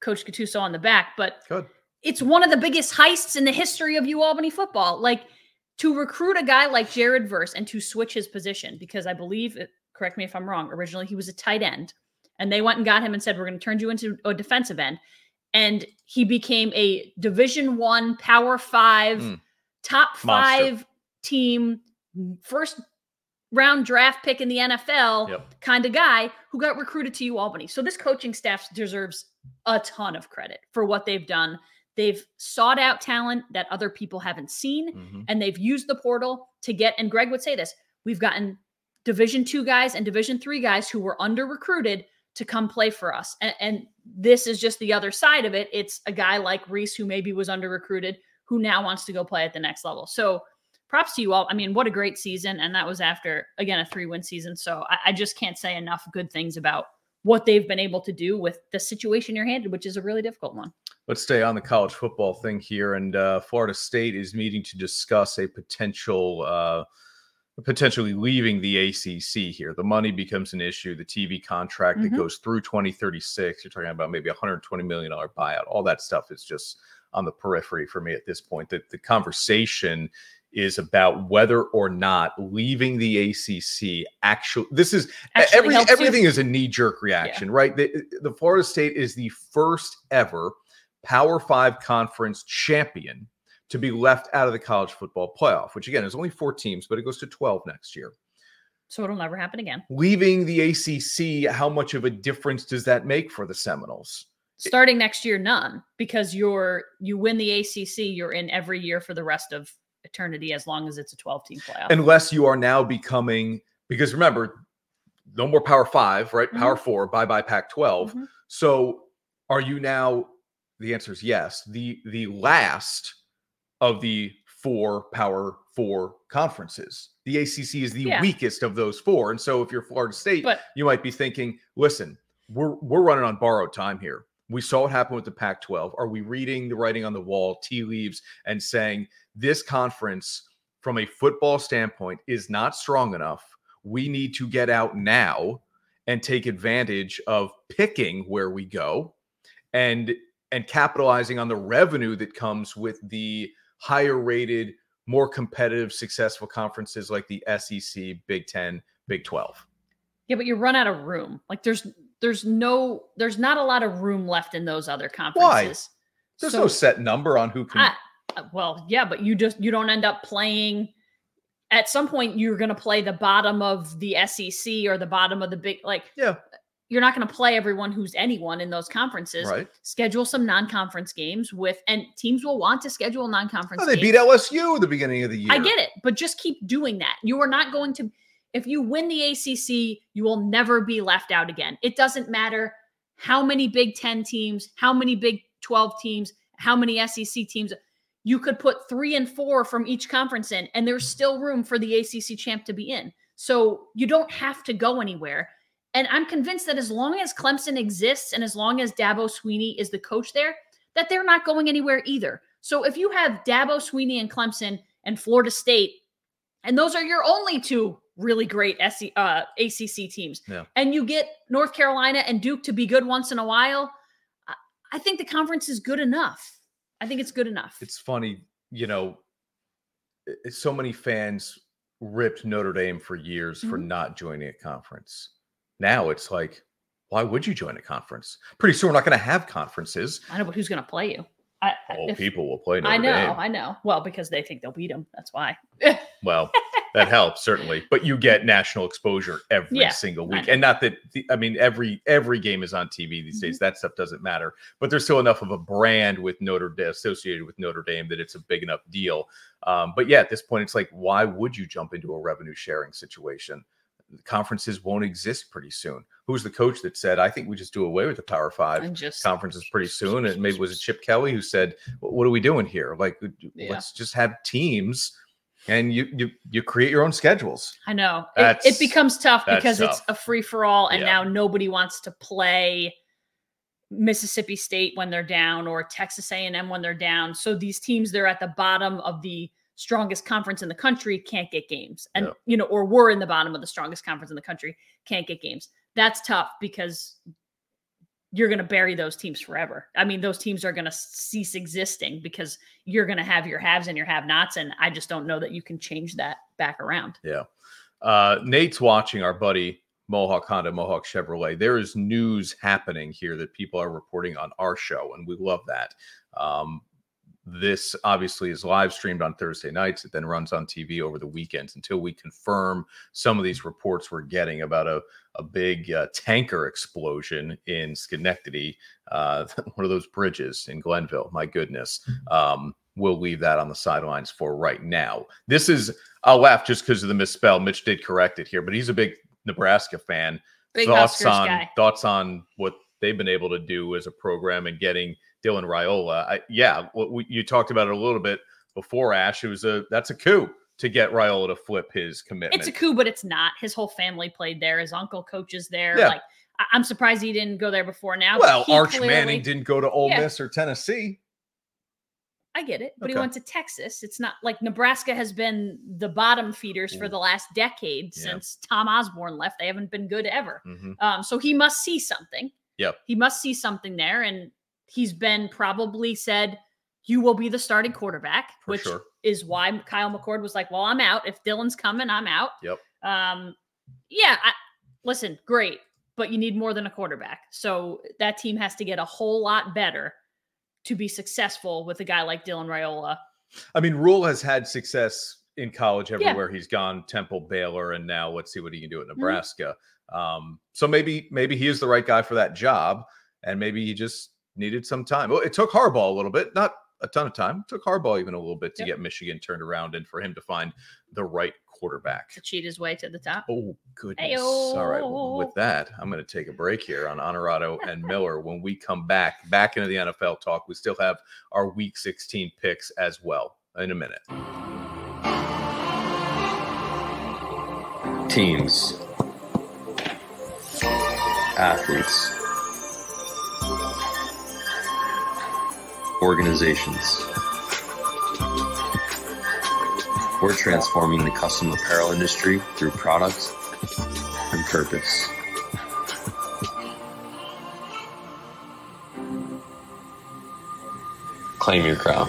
Coach Gattuso on the back, but good. it's one of the biggest heists in the history of UAlbany football. Like to recruit a guy like Jared Verse and to switch his position, because I believe, uh, correct me if I'm wrong, originally he was a tight end, and they went and got him and said, "We're going to turn you into a defensive end," and he became a Division One Power Five, Mm. top Monster. five team, first round draft pick in the NFL Yep. kind of guy who got recruited to UAlbany. So this coaching staff deserves a ton of credit for what they've done. They've sought out talent that other people haven't seen, Mhm. and they've used the portal to get. And Greg would say this: we've gotten Division two guys and Division three guys who were under recruited to come play for us. And, and this is just the other side of it. It's a guy like Reese who maybe was under recruited who now wants to go play at the next level. So props to you all. I mean, what a great season. And that was after, again, a three win season. So I, I just can't say enough good things about what they've been able to do with the situation you're handed, which is a really difficult one. Let's stay on the college football thing here. And uh, Florida State is meeting to discuss a potential, uh, potentially leaving the ACC here. The money becomes an issue. The TV contract that Mhm. goes through 2036, you're talking about maybe $120 million buyout. All that stuff is just on the periphery for me at this point. The, the conversation is about whether or not leaving the ACC actually, this is Actually every, helps you. everything is a knee jerk reaction, right? The, the Florida State is the first ever Power Five conference champion to be left out of the college football playoff, which again is only four teams, but it goes to 12 next year. So it'll never happen again. Leaving the ACC, how much of a difference does that make for the Seminoles? Starting next year, none, because you're you win the ACC, you're in every year for the rest of eternity as long as it's a 12 team playoff. Unless you are now becoming, because remember, no more Power Five, right? Mhm. Power Four, bye bye Pac 12. Mhm. So are you now? The answer is yes. The the last of the four Power Four conferences. The ACC is the Yeah. weakest of those four, and so if you're Florida State, But you might be thinking, listen, we're we're running on borrowed time here. We saw what happened with the Pac-12. Are we reading the writing on the wall, tea leaves, and saying this conference, from a football standpoint, is not strong enough? We need to get out now and take advantage of picking where we go and and capitalizing on the revenue that comes with the higher rated, more competitive, successful conferences like the SEC, Big 10, Big 12. yeah, but you run out of room. Like there's there's no there's not a lot of room left in those other conferences. Why? There's So- no set number on who can I, uh, well, yeah, but you just you don't end up playing. At some point, you're going to play the bottom of the SEC or the bottom of the big. Like, Yeah. you're not going to play everyone who's anyone in those conferences. right. Schedule some non-conference games with, and teams will want to schedule non-conference. Oh, they beat. LSU at the beginning of the year. I get it, but just keep doing that. You are not going to. If you win the ACC, you will never be left out again. It doesn't matter how many Big 10 teams, how many Big 12 teams, how many SEC teams. You could put 3 and 4 from each conference in and there's still room for the ACC champ to be in. So you don't have to go anywhere. And I'm convinced that as long as Clemson exists and as long as Dabo Swinney is the coach there, that they're not going anywhere either. So if you have Dabo Swinney and Clemson and Florida State, and those are your only two really great SC, uh, ACC teams, Yeah. and you get North Carolina and Duke to be good once in a while, I- think the conference is good enough. I think it's good enough. It's funny, you know, so many fans ripped Notre Dame for years for Mhm. not joining a conference. Now it's like, why would you join a conference? Pretty soon we're not going to have conferences. I know, but who's going to play you? I, Oh, if- people will play Notre I know, Dame. I know. Well, because they think they'll beat them. That's why. Well, that helps certainly, but you get national exposure every Yeah, single week, and not that the, I mean every every game is on TV these Mm-hmm. days. That stuff doesn't matter, but there's still enough of a brand with Notre Dame associated with Notre Dame that it's a big enough deal. Um, but yeah, at this point, it's like, why would you jump into a revenue sharing situation? Conferences won't exist pretty soon. Who's the coach that said, "I think we just do away with the Power 5 just conferences pretty soon?" And maybe was it Chip Kelly who said, "Wh- "What are we doing here? Like, Yeah. let's just have teams." and you you you create your own schedules. I know it, it becomes tough because it's a free for all, and Yeah. now nobody wants to play Mississippi State when they're down or Texas A&M when they're down. So these teams they're at the bottom of the strongest conference in the country can't get games, and Yeah. you know, or were in the bottom of the strongest conference in the country can't get games. That's tough because you're going to bury those teams forever. I mean, those teams are going to cease existing because you're going to have your haves and your have-nots, and I just don't know that you can change that back around. Yeah. Uh, Nate's watching our buddy Mohawk Honda, Mohawk Chevrolet. There is news happening here that people are reporting on our show, and we love that. Um, this obviously is live streamed on Thursday nights. It then runs on TV over the weekends until we confirm some of these reports we're getting about a, a big uh, tanker explosion in Schenectady, uh, one of those bridges in Glenville. My goodness. Um, we'll leave that on the sidelines for right now. This is, I'll laugh just because of the misspell. Mitch did correct it here, but he's a big Nebraska fan. Big thoughts Huskers on guy. thoughts on what they've been able to do as a program and getting Dylan Raiola. I, yeah, we, you talked about it a little bit before, Ash. It was a that's a coup to get Raiola to flip his commitment. It's a coup, but it's not. His whole family played there. His uncle coaches there. Yeah. Like I'm surprised he didn't go there before now. well, Arch clearly- Manning didn't go to Ole Yeah. Miss or Tennessee. I get it, but he went to Texas. It's not like Nebraska has been the bottom feeders for the last decade Yeah. since Tom Osborne left. They haven't been good ever. Mhm. Um, so he must see something. Yep. He must see something there, and he's been probably said, "You will be the starting quarterback," For which sure. is why Kyle McCord was like, "Well, I'm out. If Dylan's coming, I'm out." Yep. Um, yeah. I, listen, great, but you need more than a quarterback. So that team has to get a whole lot better to be successful with a guy like Dylan Raiola. I mean, Rhule has had success in college everywhere he's gone. Temple, Baylor, and now let's see what he can do at Nebraska. Um, so maybe maybe he is the right guy for that job, and maybe he just needed some time. Well, it took Harbaugh a little bit, not a ton of time. It took Harbaugh even a little bit to Yep. get Michigan turned around and for him to find the right quarterback. to cheat his way to the top. Oh goodness! All right, well, with that, I'm going to take a break here on Onorato and Miller. When we come back, back into the NFL talk, we still have our Week 16 picks as well in a minute. teams, athletes, organizations. We're transforming the custom apparel industry through product and purpose. Claim your crown.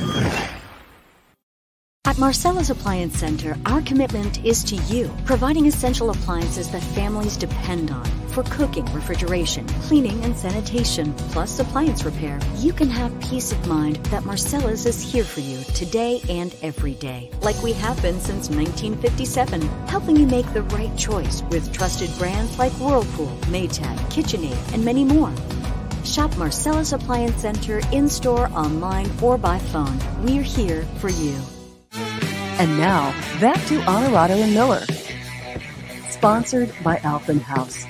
At Marcella's Appliance Center, our commitment is to you, providing essential appliances that families depend on for cooking, refrigeration, cleaning, and sanitation, plus appliance repair. You can have peace of mind that Marcella's is here for you today and every day, like we have been since 1957, helping you make the right choice with trusted brands like Whirlpool, Maytag, KitchenAid, and many more. Shop Marcella's Appliance Center in store, online, or by phone. We're here for you. And now, back to Onorato and Miller. Sponsored by Alpin Haus.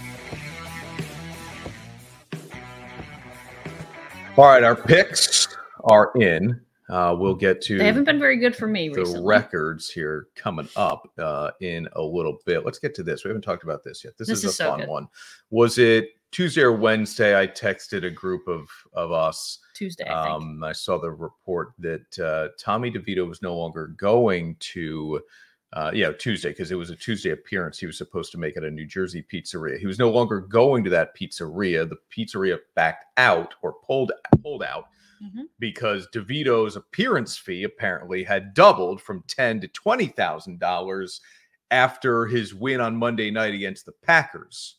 All right, our picks are in. Uh, we'll get to They haven't been very good for me the recently. records here coming up uh, in a little bit. Let's get to this. We haven't talked about this yet. This, This is a so fun good. one. Was it Tuesday or Wednesday? I texted a group of of us Tuesday. I think. Um, I saw the report that uh, Tommy DeVito was no longer going to, uh, yeah, Tuesday because it was a Tuesday appearance he was supposed to make at a New Jersey pizzeria. He was no longer going to that pizzeria. The pizzeria backed out or pulled pulled out Mhm. because DeVito's appearance fee apparently had doubled from ten to twenty thousand dollars after his win on Monday night against the Packers.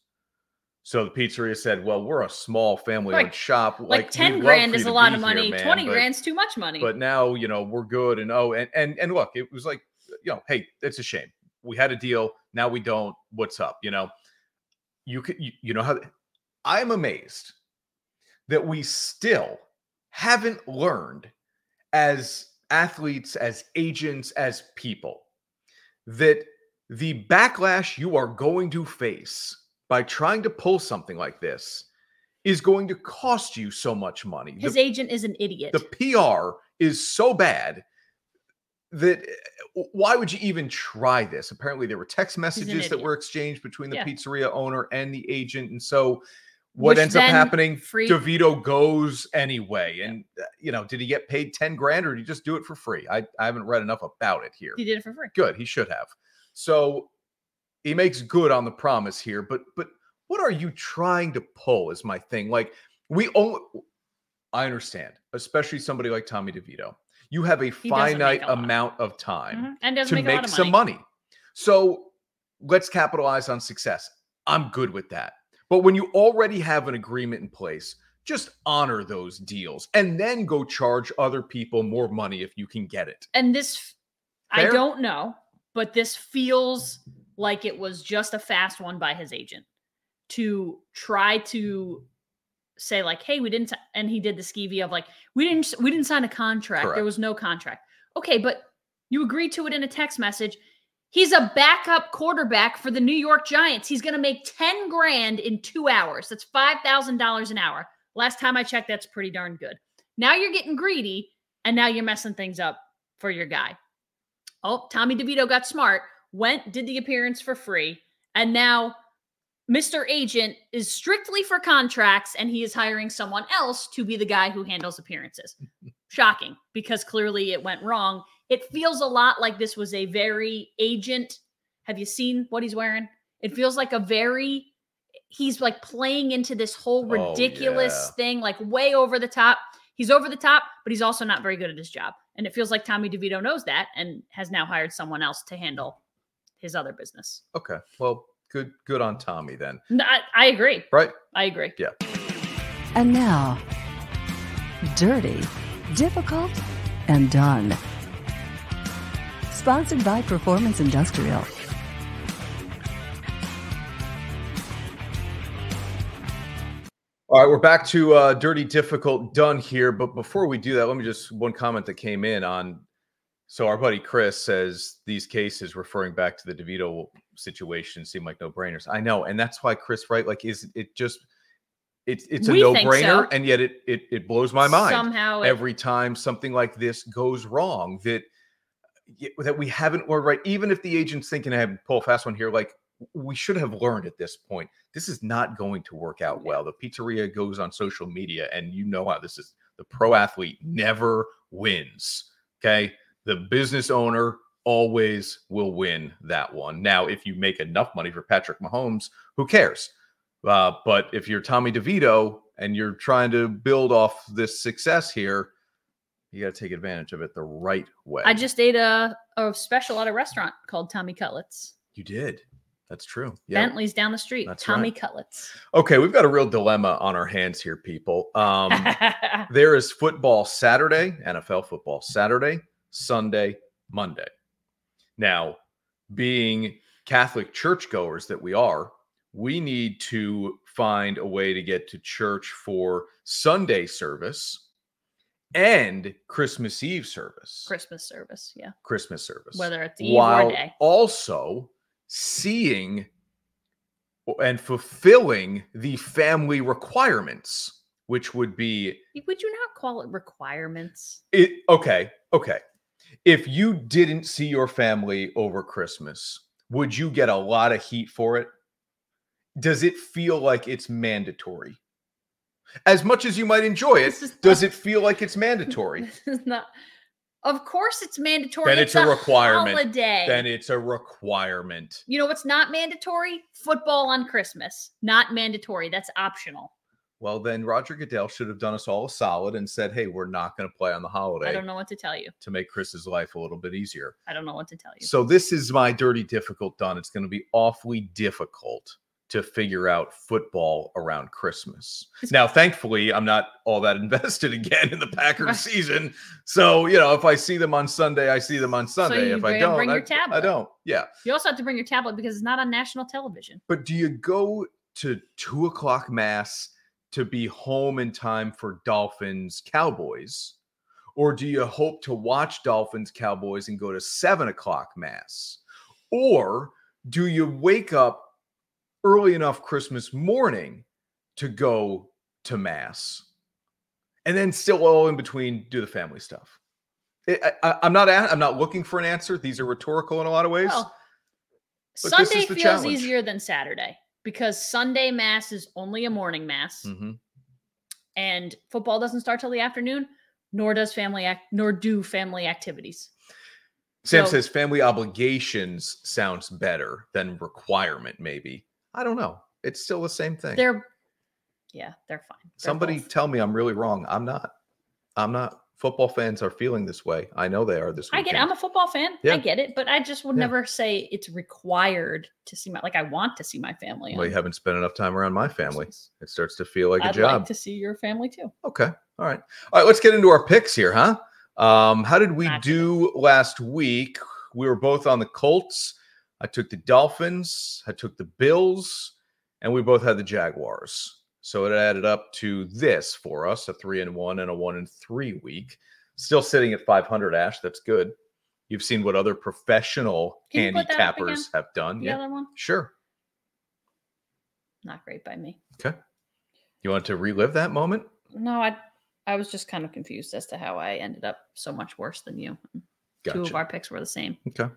So the pizzeria said, "Well, we're a small family-owned shop. Like, Like, ten grand is a lot of here, money. man, Twenty but- grand's too much money. But now, you know, we're good. And oh, and and and look, it was like, you know, hey, it's a shame. We had a deal. Now we don't. What's up? You know, you could, you, you know how I'm amazed that we still haven't learned as athletes, as agents, as people that the backlash you are going to face by trying to pull something like this is going to cost you so much money. The- His agent is an idiot. the PR is so bad that uh, why would you even try this? Apparently, there were text messages that were exchanged between the Yeah. pizzeria owner and the agent, and so what Which ends up happening? free- DeVito goes anyway, and uh, you know, did he get paid ten grand or did he just do it for free? I, I haven't read enough about it here. he did it for free. Good, he should have. So he makes good on the promise here, but but what are you trying to pull? Is my thing. Like we only. I understand, especially somebody like Tommy DeVito. You have a doesn't finite a amount of time Mhm. And to make, make, a lot of some money. money. So let's capitalize on success. I'm good with that. But when you already have an agreement in place, just honor those deals and then go charge other people more money if you can get it. And this, I don't know, but this feels like it was just a fast one by his agent to try to say like, "Hey, we didn't," and he did the skeevy of like, "We didn't, we didn't sign a contract. Correct. There was no contract." Okay, but you agreed to it in a text message. He's a backup quarterback for the New York Giants. He's going to make 10 grand in two hours. That's $5,000 an hour. Last time I checked, that's pretty darn good. Now you're getting greedy and now you're messing things up for your guy. Oh, Tommy DeVito got smart, went, did the appearance for free, and now Mr. Agent is strictly for contracts and he is hiring someone else to be the guy who handles appearances. Shocking because clearly it went wrong. It feels a lot like this was a very agent. Have you seen what he's wearing? It feels like a very he's like playing into this whole Oh, ridiculous yeah. thing, like way over the top. He's over the top, but he's also not very good at his job. And it feels like Tommy DeVito knows that and has now hired someone else to handle his other business. Okay. Well, good good on Tommy then. No, I, I agree. Right? I agree. Yeah. And now, Dirty, Difficult, and Done. Sponsored by Performance Industrial. All right, we're back to uh, dirty, difficult, done here. But before we do that, let me just one comment that came in on. So our buddy Chris says these cases, referring back to the DeVito situation, seem like no brainers. I know, and that's why Chris, right? Like, is it just it's it's a We no brainer, so. and yet it it it blows my mind Somehow it- every time something like this goes wrong that that we haven't learned right. Even if the agent's thinking, "I have pull a fast one here," like we should have learned at this point. This is not going to work out well. The pizzeria goes on social media, and you know how this is. The pro athlete never wins. Okay, the business owner always will win that one. Now, if you make enough money for Patrick Mahomes, who cares? Uh, but if you're Tommy DeVito and you're trying to build off this success here, you got to take advantage of it the right way. I just ate a, a special at a restaurant called Tommy Cutlets. you did. That's true. Yeah. Bentley's down the street. That's Tommy right. Cutlets. Okay, we've got a real dilemma on our hands here, people. Um, there is football Saturday, NFL football Saturday, Sunday, Monday. Now, being Catholic churchgoers that we are, we need to find a way to get to church for Sunday service and Christmas Eve service. Christmas service. Yeah. Christmas service. Whether it's eve while or day. also seeing and fulfilling the family requirements, which would be Would you not call it requirements? it okay, okay. If you didn't see your family over Christmas, would you get a lot of heat for it? Does it feel like it's mandatory? As much as you might enjoy it, does not- it feel like it's mandatory? Not. Of course, it's mandatory. Then it's a requirement. Holiday. then it's a requirement. you know what's not mandatory? Football on Christmas. Not mandatory. That's optional. Well, then Roger Goodell should have done us all a solid and said, "Hey, we're not going to play on the holiday. I don't know what to tell you. to make Chris's life a little bit easier." I don't know what to tell you. So this is my dirty difficult done. It's going to be awfully difficult to figure out football around Christmas. Now, thankfully, I'm not all that invested again in the Packers season. So, you know, if I see them on Sunday, I see them on Sunday. you if I don't, bring your I, I don't. Yeah. You also have to bring your tablet because it's not on national television. But do you go to two o'clock mass to be home in time for Dolphins Cowboys? Or do you hope to watch Dolphins Cowboys and go to seven o'clock mass? Or do you wake up early enough Christmas morning to go to mass and then still all in between do the family stuff? I, I, I'm not. I'm not looking for an answer. These are rhetorical in a lot of ways. Well, Sunday feels challenge. easier than Saturday because Sunday mass is only a morning mass, Mhm. and football doesn't start till the afternoon. Nor does family act, nor do family activities. Sam So- says family obligations sounds better than requirement, maybe. I don't know. It's still the same thing. They're, yeah, they're fine. They're Somebody both- tell me I'm really wrong. I'm not. I'm not. Football fans are feeling this way. I know they are this week. I get. it. I'm a football fan. Yeah. I get it, but I just would Yeah. never say it's required to see my. Like I want to see my family. well, you haven't spent enough time around my family. It starts to feel like a I'd job. like to see your family too. Okay. All right. All right. Let's get into our picks here, huh? Um, how did we Not do last week? We were both on the Colts. I took the Dolphins. I took the Bills, and we both had the Jaguars. So it added up to this for us: a three and one and a one and three week. Still sitting at 500. Ash, that's good. You've seen what other professional Can you put that up handicappers have done. The Yeah, other one, sure. not great by me. Okay. You want to relive that moment? No, I I was just kind of confused as to how I ended up so much worse than you. Two of our picks were the same. Okay.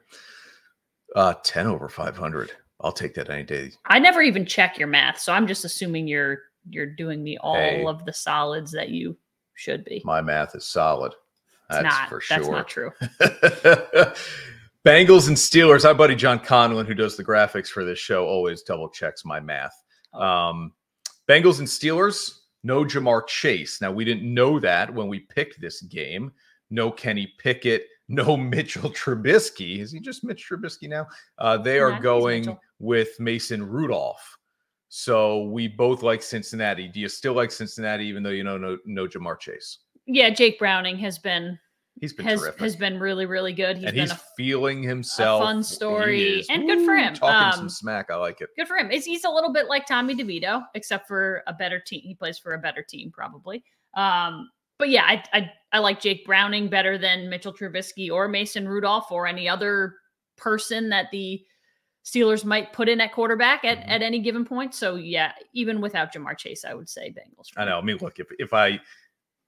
Uh, 10 over 500. I'll take that any day. I never even check your math, so I'm just assuming you're you're doing me all Hey. of the solids that you should be. My math is solid. That's not. for sure. That's not true. Bengals and Steelers. Our buddy John Conlon, who does the graphics for this show, always double checks my math. Oh. Um, Bengals and Steelers. No Ja'Marr Chase. Now we didn't know that when we picked this game. No Kenny Pickett. No Mitchell Trubisky. Is he just Mitch Trubisky now? Uh, they Yeah, are going with Mason Rudolph. So we both like Cincinnati. Do you still like Cincinnati, even though you know no no Ja'Marr Chase? Yeah, Jake Browning has been He's been has terrific. has been really really good. He's and been he's a feeling himself. fun story, and good for him. Talking some Um, smack. I like it. good for him. It's, he's a little bit like Tommy DeVito, except for a better team. He plays for a better team, probably. Um, but yeah, I, I I like Jake Browning better than Mitchell Trubisky or Mason Rudolph or any other person that the Steelers might put in at quarterback at, Mhm. at any given point. So yeah, even without Ja'Marr Chase, I would say Bengals. I know. I mean, look, if if I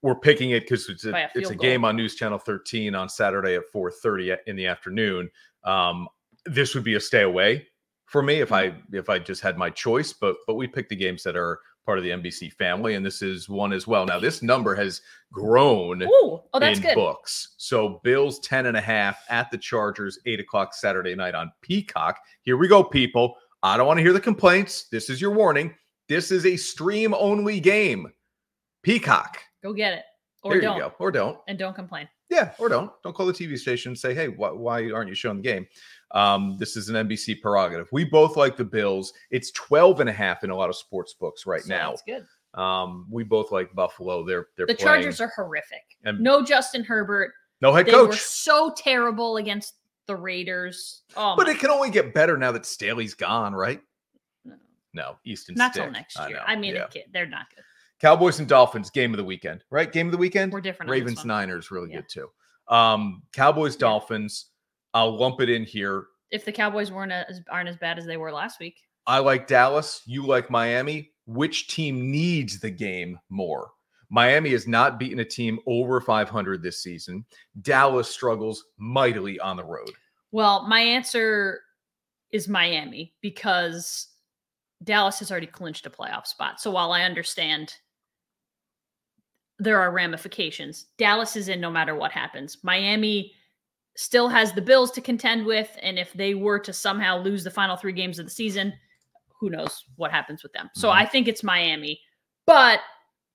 were picking it because it's a a, it's a game on News Channel 13 on Saturday at 4:30 in the afternoon, um, this would be a stay away for me if I Mm-hmm. if if I just had my choice. But but we picked the games that are part of the NBC family, and this is one as well. Now this number has grown. Ooh, oh, that's in good. books. So Bills 10 and a half at the Chargers, 8 o'clock Saturday night on Peacock. Here we go, people. I don't want to hear the complaints. This is your warning. This is a stream only game. Peacock. Go get it, or there don't, you go. Or don't. and don't complain. Yeah, or don't. Don't call the TV station and say, hey, wh- why aren't you showing the game? Um, this is an NBC prerogative. We both like the Bills. It's 12 and a half in a lot of sports books right So now. that's good. Um, we both like Buffalo. They're they're The playing- Chargers are horrific. And- no Justin Herbert. no head They were coach. so terrible against the Raiders. Oh, But it can only get better now that Staley's gone, right? no. No, Easton. not till next year. know, I, mean, yeah. it they're not good. Cowboys and Dolphins game of the weekend, right? Game of the weekend. We're different. Ravens. Niners really Yeah. good too. Um, Cowboys. Dolphins. I'll lump it in here. If the Cowboys weren't as aren't as bad as they were last week, I like Dallas. You like Miami. Which team needs the game more? Miami has not beaten a team over 500 this season. Dallas struggles mightily on the road. well, my answer is Miami because Dallas has already clinched a playoff spot. So while I understand there are ramifications. Dallas is in no matter what happens. Miami still has the Bills to contend with. And if they were to somehow lose the final three games of the season, who knows what happens with them. So Mhm. I think it's Miami. But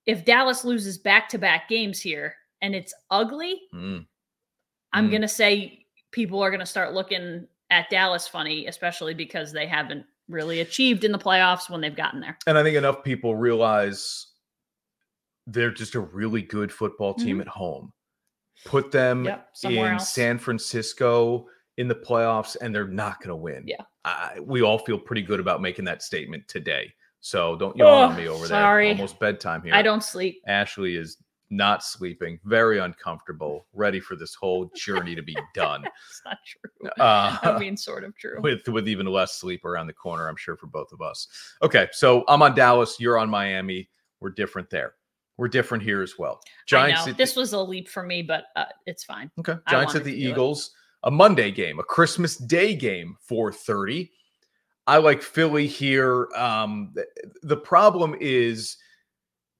if Dallas loses back to back games here and it's ugly, Mm. I'm Mm. going to say people are going to start looking at Dallas funny, especially because they haven't really achieved in the playoffs when they've gotten there. And I think enough people realize they're just a really good football team Mhm. at home. Put them Yep, in else. San Francisco in the playoffs, and they're not going to win. Yeah. I, we all feel pretty good about making that statement today. So don't yawn on Oh, me over there. sorry. Almost bedtime here. I don't sleep. Ashley is not sleeping, very uncomfortable, ready for this whole journey to be done. It's not true. Uh, I mean, sort of true. with with even less sleep around the corner, I'm sure for both of us. Okay, so I'm on Dallas, you're on Miami. We're different there. We're different here as well. Giants. I know. at This was a leap for me, but uh, it's fine. okay. Giants at the do it. Eagles. A Monday game, a Christmas Day game, 4:30. I like Philly here. Um, the problem is,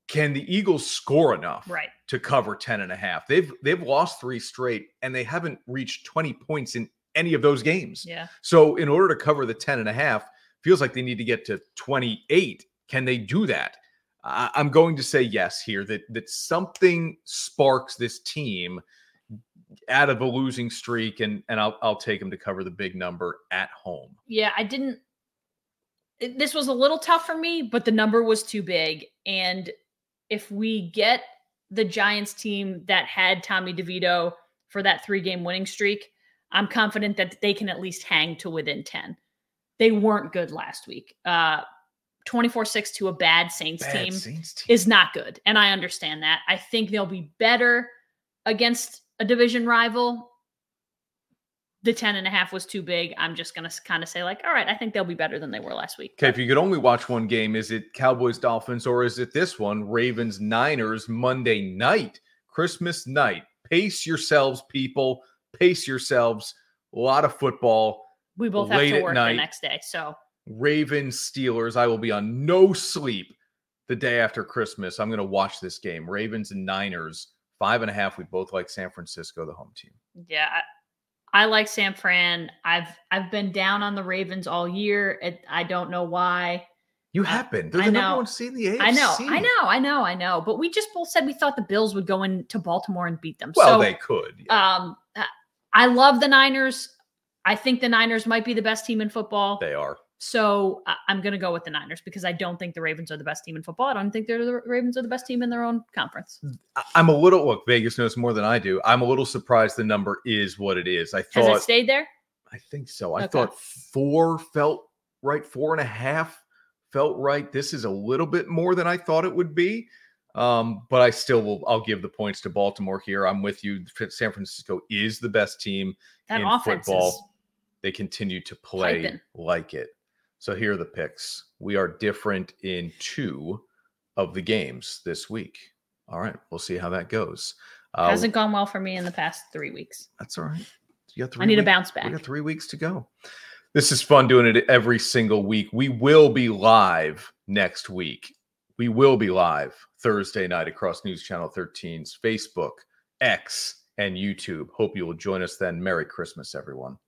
can the Eagles score enough? Right. to cover 10 and a half. They've they've lost 3 straight and they haven't reached 20 points in any of those games. Yeah. So in order to cover the 10 and a half, feels like they need to get to 28. Can they do that? I, I'm going to say yes here that that something sparks this team out of a losing streak and and I'll I'll take them to cover the big number at home. Yeah, I didn't. This was a little tough for me, but the number was too big. And if we get the Giants team that had Tommy DeVito for that three game winning streak, I'm confident that they can at least hang to within 10. They weren't good last week. Uh 24 6 to a bad Saints Bad team Saints team. is not good. And I understand that. I think they'll be better against a division rival. The 10 and a half was too big. I'm just going to kind of say, like, all right, I think they'll be better than they were last week. Okay, if you could only watch one game, is it Cowboys Dolphins or is it this one, Ravens Niners Monday night, Christmas night? Pace yourselves, people. Pace yourselves. A lot of football. We both have late to at work night. the next day. So Ravens Steelers. I will be on no sleep the day after Christmas. I'm going to watch this game. Ravens and Niners, five and a half. We both like San Francisco, the home team. yeah, I, like San Fran. I've I've been down on the Ravens all year. It, I don't know why. You Uh, have been. They're I the number know. one seed in the AFC. I know, I know, I know, I know. But we just both said we thought the Bills would go into Baltimore and beat them. Well, so, they could. yeah. Um, I love the Niners. I think the Niners might be the best team in football. they are. So I'm going to go with the Niners because I don't think the Ravens are the best team in football. I don't think they're the Ravens are the best team in their own conference. I- I'm a little look. Vegas knows more than I do. I'm a little surprised the number is what it is. I Has thought it stayed there? I think so. I Okay. thought four felt right, four and a half felt right. This is a little bit more than I thought it would be. Um, but I still will I'll give the points to Baltimore here. I'm with you. San Francisco is the best team That in football. is They continue to play Piping. like it. So here are the picks. We are different in two of the games this week. All right, we'll see how that goes. Uh, hasn't gone well for me in the past three weeks. that's all right. You got three I need a week- bounce We back. got three weeks to go. This is fun doing it every single week. We will be live next week. We will be live Thursday night across News Channel 13's Facebook, X, and YouTube. Hope you will join us then. Merry Christmas, everyone.